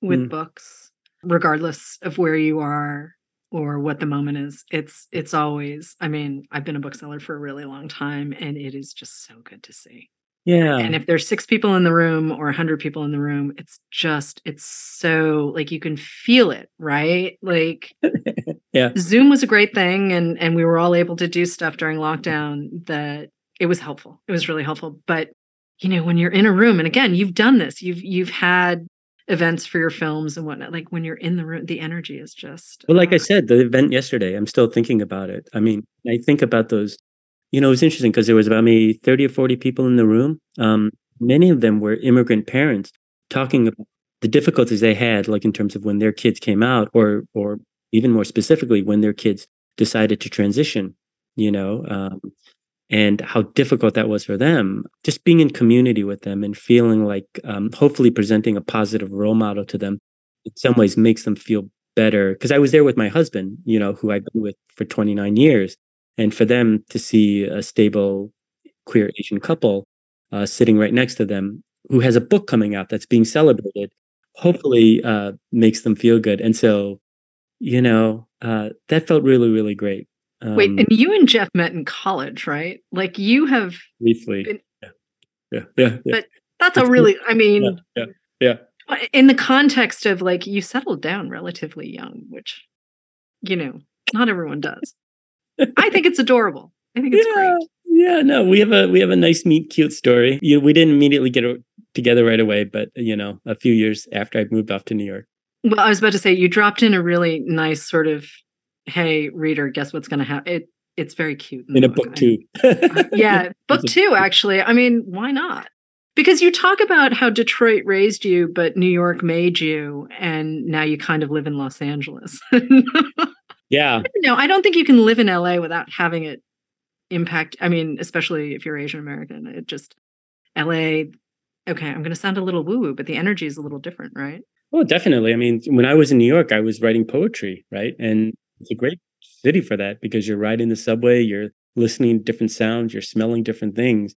with Mm. books, regardless of where you are or what the moment is, it's it's always. I mean, I've been a bookseller for a really long time, and it is just so good to see. Yeah. And if there's six people in the room or a hundred people in the room, it's just it's so like you can feel it, right? Like Yeah. Zoom was a great thing, and and we were all able to do stuff during lockdown that it was helpful. It was really helpful, but you know when you're in a room and again you've done this you've you've had events for your films and whatnot like when you're in the room the energy is just Well, like I uh, said, the event yesterday, I'm still thinking about it. I mean, I think about those, you know, it was interesting because there was about maybe 30 or 40 people in the room. Um, many of them were immigrant parents talking about the difficulties they had, like in terms of when their kids came out, or or even more specifically, when their kids decided to transition, you know, um, and how difficult that was for them. Just being in community with them and feeling like, um, hopefully, presenting a positive role model to them in some ways makes them feel better because I was there with my husband, you know, who I've been with for 29 years, and for them to see a stable queer Asian couple uh, sitting right next to them who has a book coming out that's being celebrated, hopefully uh, makes them feel good. And so, you know, uh, that felt really, really great. Um, wait and you and jeff met in college right like you have briefly, been- yeah, yeah, yeah, yeah, But that's a It's- really i mean yeah, yeah. in the context of like you settled down relatively young which you know not everyone does i think it's adorable i think it's yeah, great yeah. No, we have a we have a nice, meet, cute story. You, we didn't immediately get together right away, but you know, a few years after I moved off to New York. Well, I was about to say you dropped in a really nice sort of, "Hey, reader, guess what's going to happen?" It it's very cute in the a book I- too. Uh, yeah, book two. Actually, I mean, why not? Because you talk about how Detroit raised you, but New York made you, and now you kind of live in Los Angeles. yeah, no, I don't think you can live in LA without having it impact. I mean, especially if you're Asian American, it just LA. Okay, I'm going to sound a little woo woo, but the energy is a little different, right? well, definitely. I mean, when I was in New York, I was writing poetry, right? And it's a great city for that because you're riding the subway, you're listening to different sounds, you're smelling different things.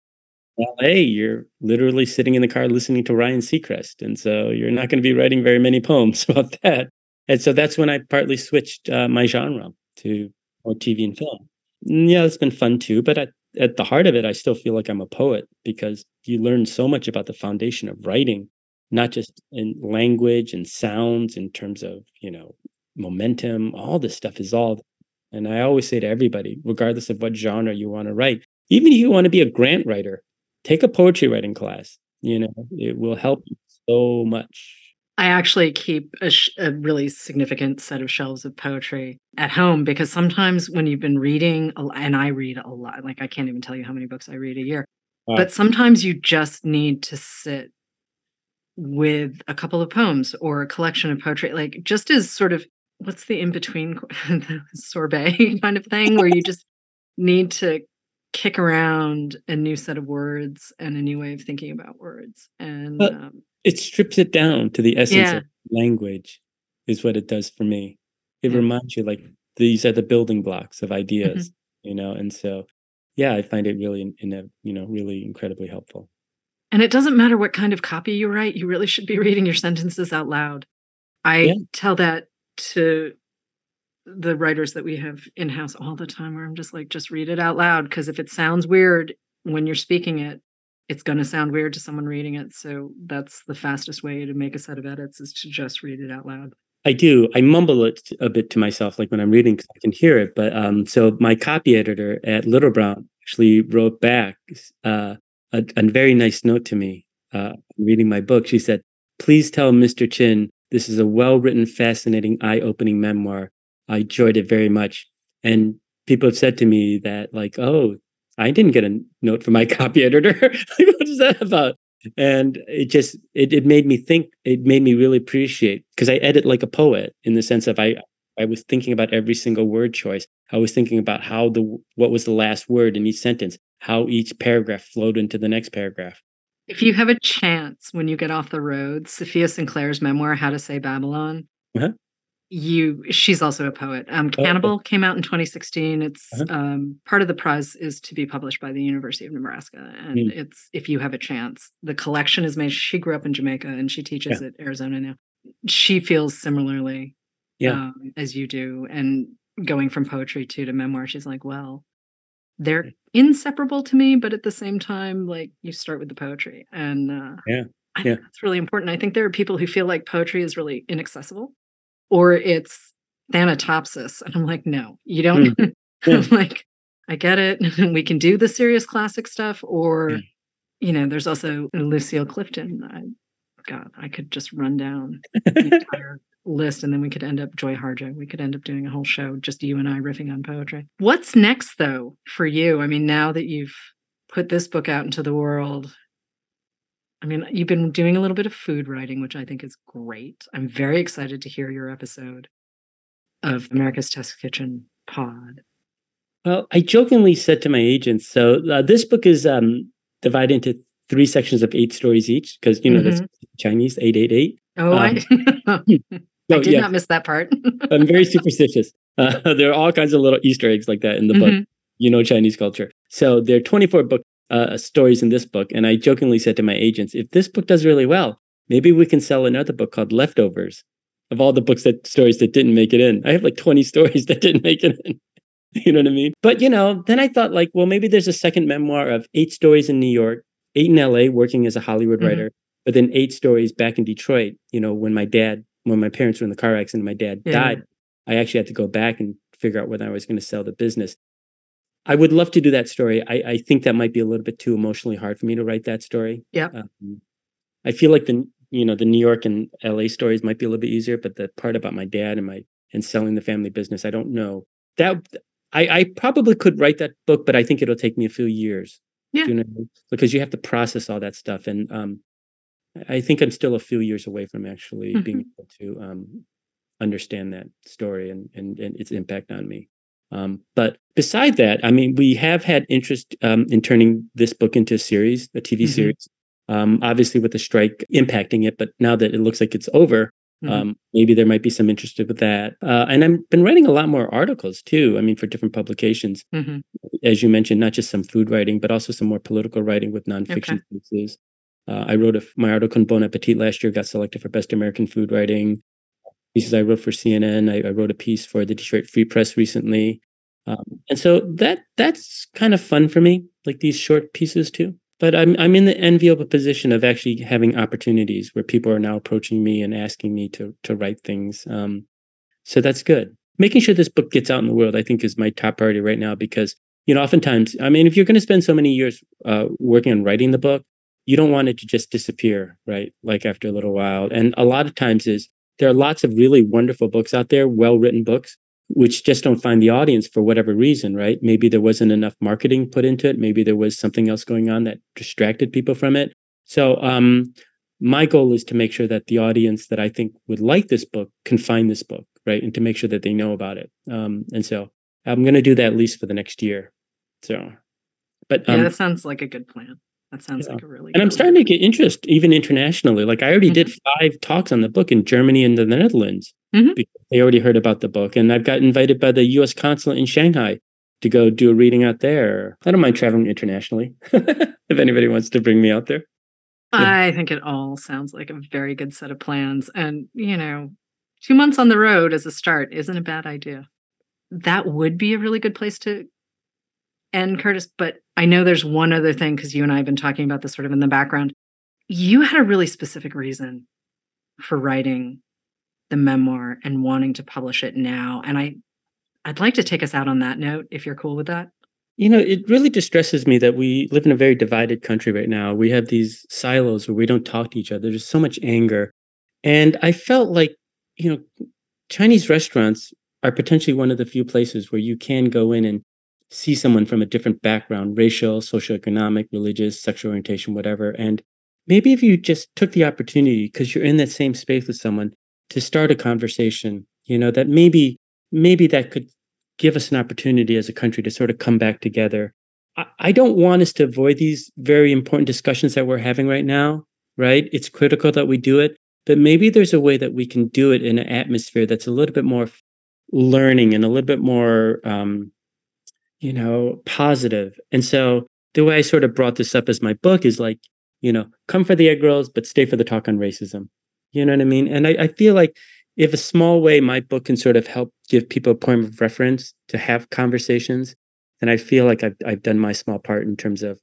LA, you're literally sitting in the car listening to Ryan Seacrest, and so you're not going to be writing very many poems about that. And so that's when I partly switched uh, my genre to more TV and film. Mm, Yeah, it's been fun too, but at, at the heart of it, I still feel like I'm a poet because you learn so much about the foundation of writing, not just in language and sounds in terms of, you know, momentum, all this stuff is all. And I always say to everybody, regardless of what genre you want to write, even if you want to be a grant writer, take a poetry writing class. You know, it will help you so much. I actually keep a, sh- a really significant set of shelves of poetry at home because sometimes when you've been reading, and I read a lot, like I can't even tell you how many books I read a year, Wow. but sometimes you just need to sit with a couple of poems or a collection of poetry, like just as sort of what's the in between sorbet kind of thing where you just need to kick around a new set of words and a new way of thinking about words. And But- um, it strips it down to the essence Yeah. of language is what it does for me it Yeah. reminds you like these are the building blocks Mm-hmm. of ideas you know and so yeah i find it really in, in a you know really incredibly helpful And it doesn't matter what kind of copy you write, you really should be reading your sentences out loud. I Yeah. tell that to the writers that we have in house all the time, where I'm just like, just read it out loud. Because if it sounds weird when you're speaking it, it's going to sound weird to someone reading it. So that's the fastest way to make a set of edits is to just read it out loud. i do i mumble it a bit to myself like when i'm reading because i can hear it but um so my copy editor at little brown actually wrote back uh a, a very nice note to me uh reading my book she said please tell mr chin this is a well-written fascinating eye-opening memoir. I enjoyed it very much. And people have said to me that like oh i didn't get a note from my copy editor. Like, what is that about? And it just it, it made me think it made me really appreciate because i edit like a poet in the sense of i i was thinking about every single word choice. I was thinking about how the what was the last word in each sentence, how each paragraph flowed into the next paragraph. If you have a chance when you get off the road, Safiya Sinclair's memoir, How to Say Babylon, Uh-huh. you she's also a poet. Um, okay. Cannibal came out in 2016. It's Uh-huh. um, part of the prize is to be published by the University of Nebraska, and Mm. it's if you have a chance. The collection is made. She grew up in Jamaica and she teaches at Arizona now. She feels similarly, Yeah. um, as you do, and going from poetry to to memoir, she's like, well, they're inseparable to me, but at the same time, like you start with the poetry, and uh, Yeah, I yeah. that's really important. I think there are people who feel like poetry is really inaccessible, or it's Thanatopsis, and I'm like, no, you don't. Mm. Yeah. I'm like, I get it. we can do the serious classic stuff, or Mm. you know, there's also Lucille Clifton. I, God, I could just run down the entire list and then we could end up Joy Harjo. We could end up doing a whole show, just you and I riffing on poetry. What's next though for you? I mean, now that you've put this book out into the world, I mean, you've been doing a little bit of food writing, which I think is great. I'm very excited to hear your episode of America's Test Kitchen pod. Well, I jokingly said to my agents, so uh, this book is um, divided into three sections of eight stories each, because you know that's Chinese eight eight eight. Oh, I, I did yeah, not miss that part. I'm very superstitious. Uh, there are all kinds of little Easter eggs like that in the book. Mhm. You know Chinese culture. So there are 24 book uh, stories in this book, and I jokingly said to my agents, if this book does really well, maybe we can sell another book called Leftovers of all the books that stories that didn't make it in. I have like 20 stories that didn't make it in. you know what I mean? But you know, then I thought like, well, maybe there's a second memoir of eight stories in New York, eight in LA, working as a Hollywood Mhm. writer, but then eight stories back in Detroit. You know, when my dad, when my parents were in the car accident, my dad died. I actually had to go back and figure out whether I was going to sell the business. I would love to do that story. I, I think that might be a little bit too emotionally hard for me to write that story. Yeah. Um, I feel like the you know the New York and LA stories might be a little bit easier, but the part about my dad and my and selling the family business, I don't know. That I, I probably could write that book, but I think it'll take me a few years. Yeah. You know what I mean? Because you have to process all that stuff, and um, I think I'm still a few years away from actually being able to um, understand that story and, and and its impact on me. Um, but beside that, I mean, we have had interest um, in turning this book into a series, a TV Mhm. series. Um, obviously, with the strike impacting it, but now that it looks like it's over, Mhm. um, maybe there might be some interest with that. Uh, and I've been writing a lot more articles too. I mean, for different publications, Mhm. as you mentioned, not just some food writing, but also some more political writing with nonfiction pieces. Uh, I wrote a, my article in Bon Appetit last year, got selected for Best American Food Writing. Pieces I wrote for CNN. I, I wrote a piece for the Detroit Free Press recently, um, and so that that's kind of fun for me, like these short pieces too. But I'm I'm in the enviable position of actually having opportunities where people are now approaching me and asking me to to write things. Um, so that's good. Making sure this book gets out in the world, I think, is my top priority right now because you know, oftentimes, I mean, if you're going to spend so many years uh, working on writing the book, you don't want it to just disappear, right? Like after a little while. And a lot of times is there are lots of really wonderful books out there, well written books, which just don't find the audience for whatever reason, right? Maybe there wasn't enough marketing put into it. Maybe there was something else going on that distracted people from it. So, um, my goal is to make sure that the audience that I think would like this book can find this book, right? And to make sure that they know about it. Um, and so I'm going to do that at least for the next year. So, but yeah, um, that sounds like a good plan. That sounds yeah. like a really and I'm starting to get interest even internationally. Like I already did five talks on the book in Germany and the Netherlands Mhm. because they already heard about the book, and I've got invited by the U.S. consulate in Shanghai to go do a reading out there. I don't mind traveling internationally if anybody wants to bring me out there. I think it all sounds like a very good set of plans. And, you know, two months on the road as a start isn't a bad idea. That would be a really good place to end, Curtis. But I know there's one other thing because you and I have been talking about this sort of in the background. You had a really specific reason for writing the memoir and wanting to publish it now. And I I'd like to take us out on that note if you're cool with that. You know, it really distresses me that we live in a very divided country right now. We have these silos where we don't talk to each other. There's so much anger. And I felt like, you know, Chinese restaurants are potentially one of the few places where you can go in and see someone from a different background, racial, socioeconomic, religious, sexual orientation, whatever. And maybe if you just took the opportunity, because you're in that same space with someone, to start a conversation, you know, that maybe, maybe that could give us an opportunity as a country to sort of come back together. I, I don't want us to avoid these very important discussions that we're having right now, right? It's critical that we do it, but maybe there's a way that we can do it in an atmosphere that's a little bit more learning and a little bit more, um, you know, positive. And so the way I sort of brought this up as my book is like, you know, come for the egg rolls, but stay for the talk on racism. You know what I mean? And I, I feel like if a small way my book can sort of help give people a point of reference to have conversations, then I feel like I've, I've done my small part in terms of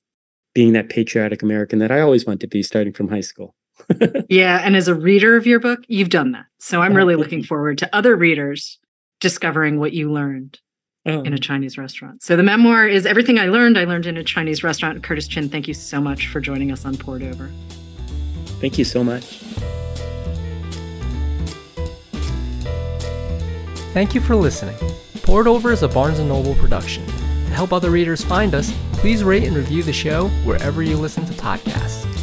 being that patriotic American that I always want to be starting from high school. yeah. And as a reader of your book, you've done that. So I'm really looking forward to other readers discovering what you learned in a mm. Chinese restaurant. So the memoir is Everything I Learned, I Learned in a Chinese Restaurant. Curtis Chin, thank you so much for joining us on Poured Over. Thank you so much. Thank you for listening. Poured Over is a Barnes & Noble production. To help other readers find us, please rate and review the show wherever you listen to podcasts.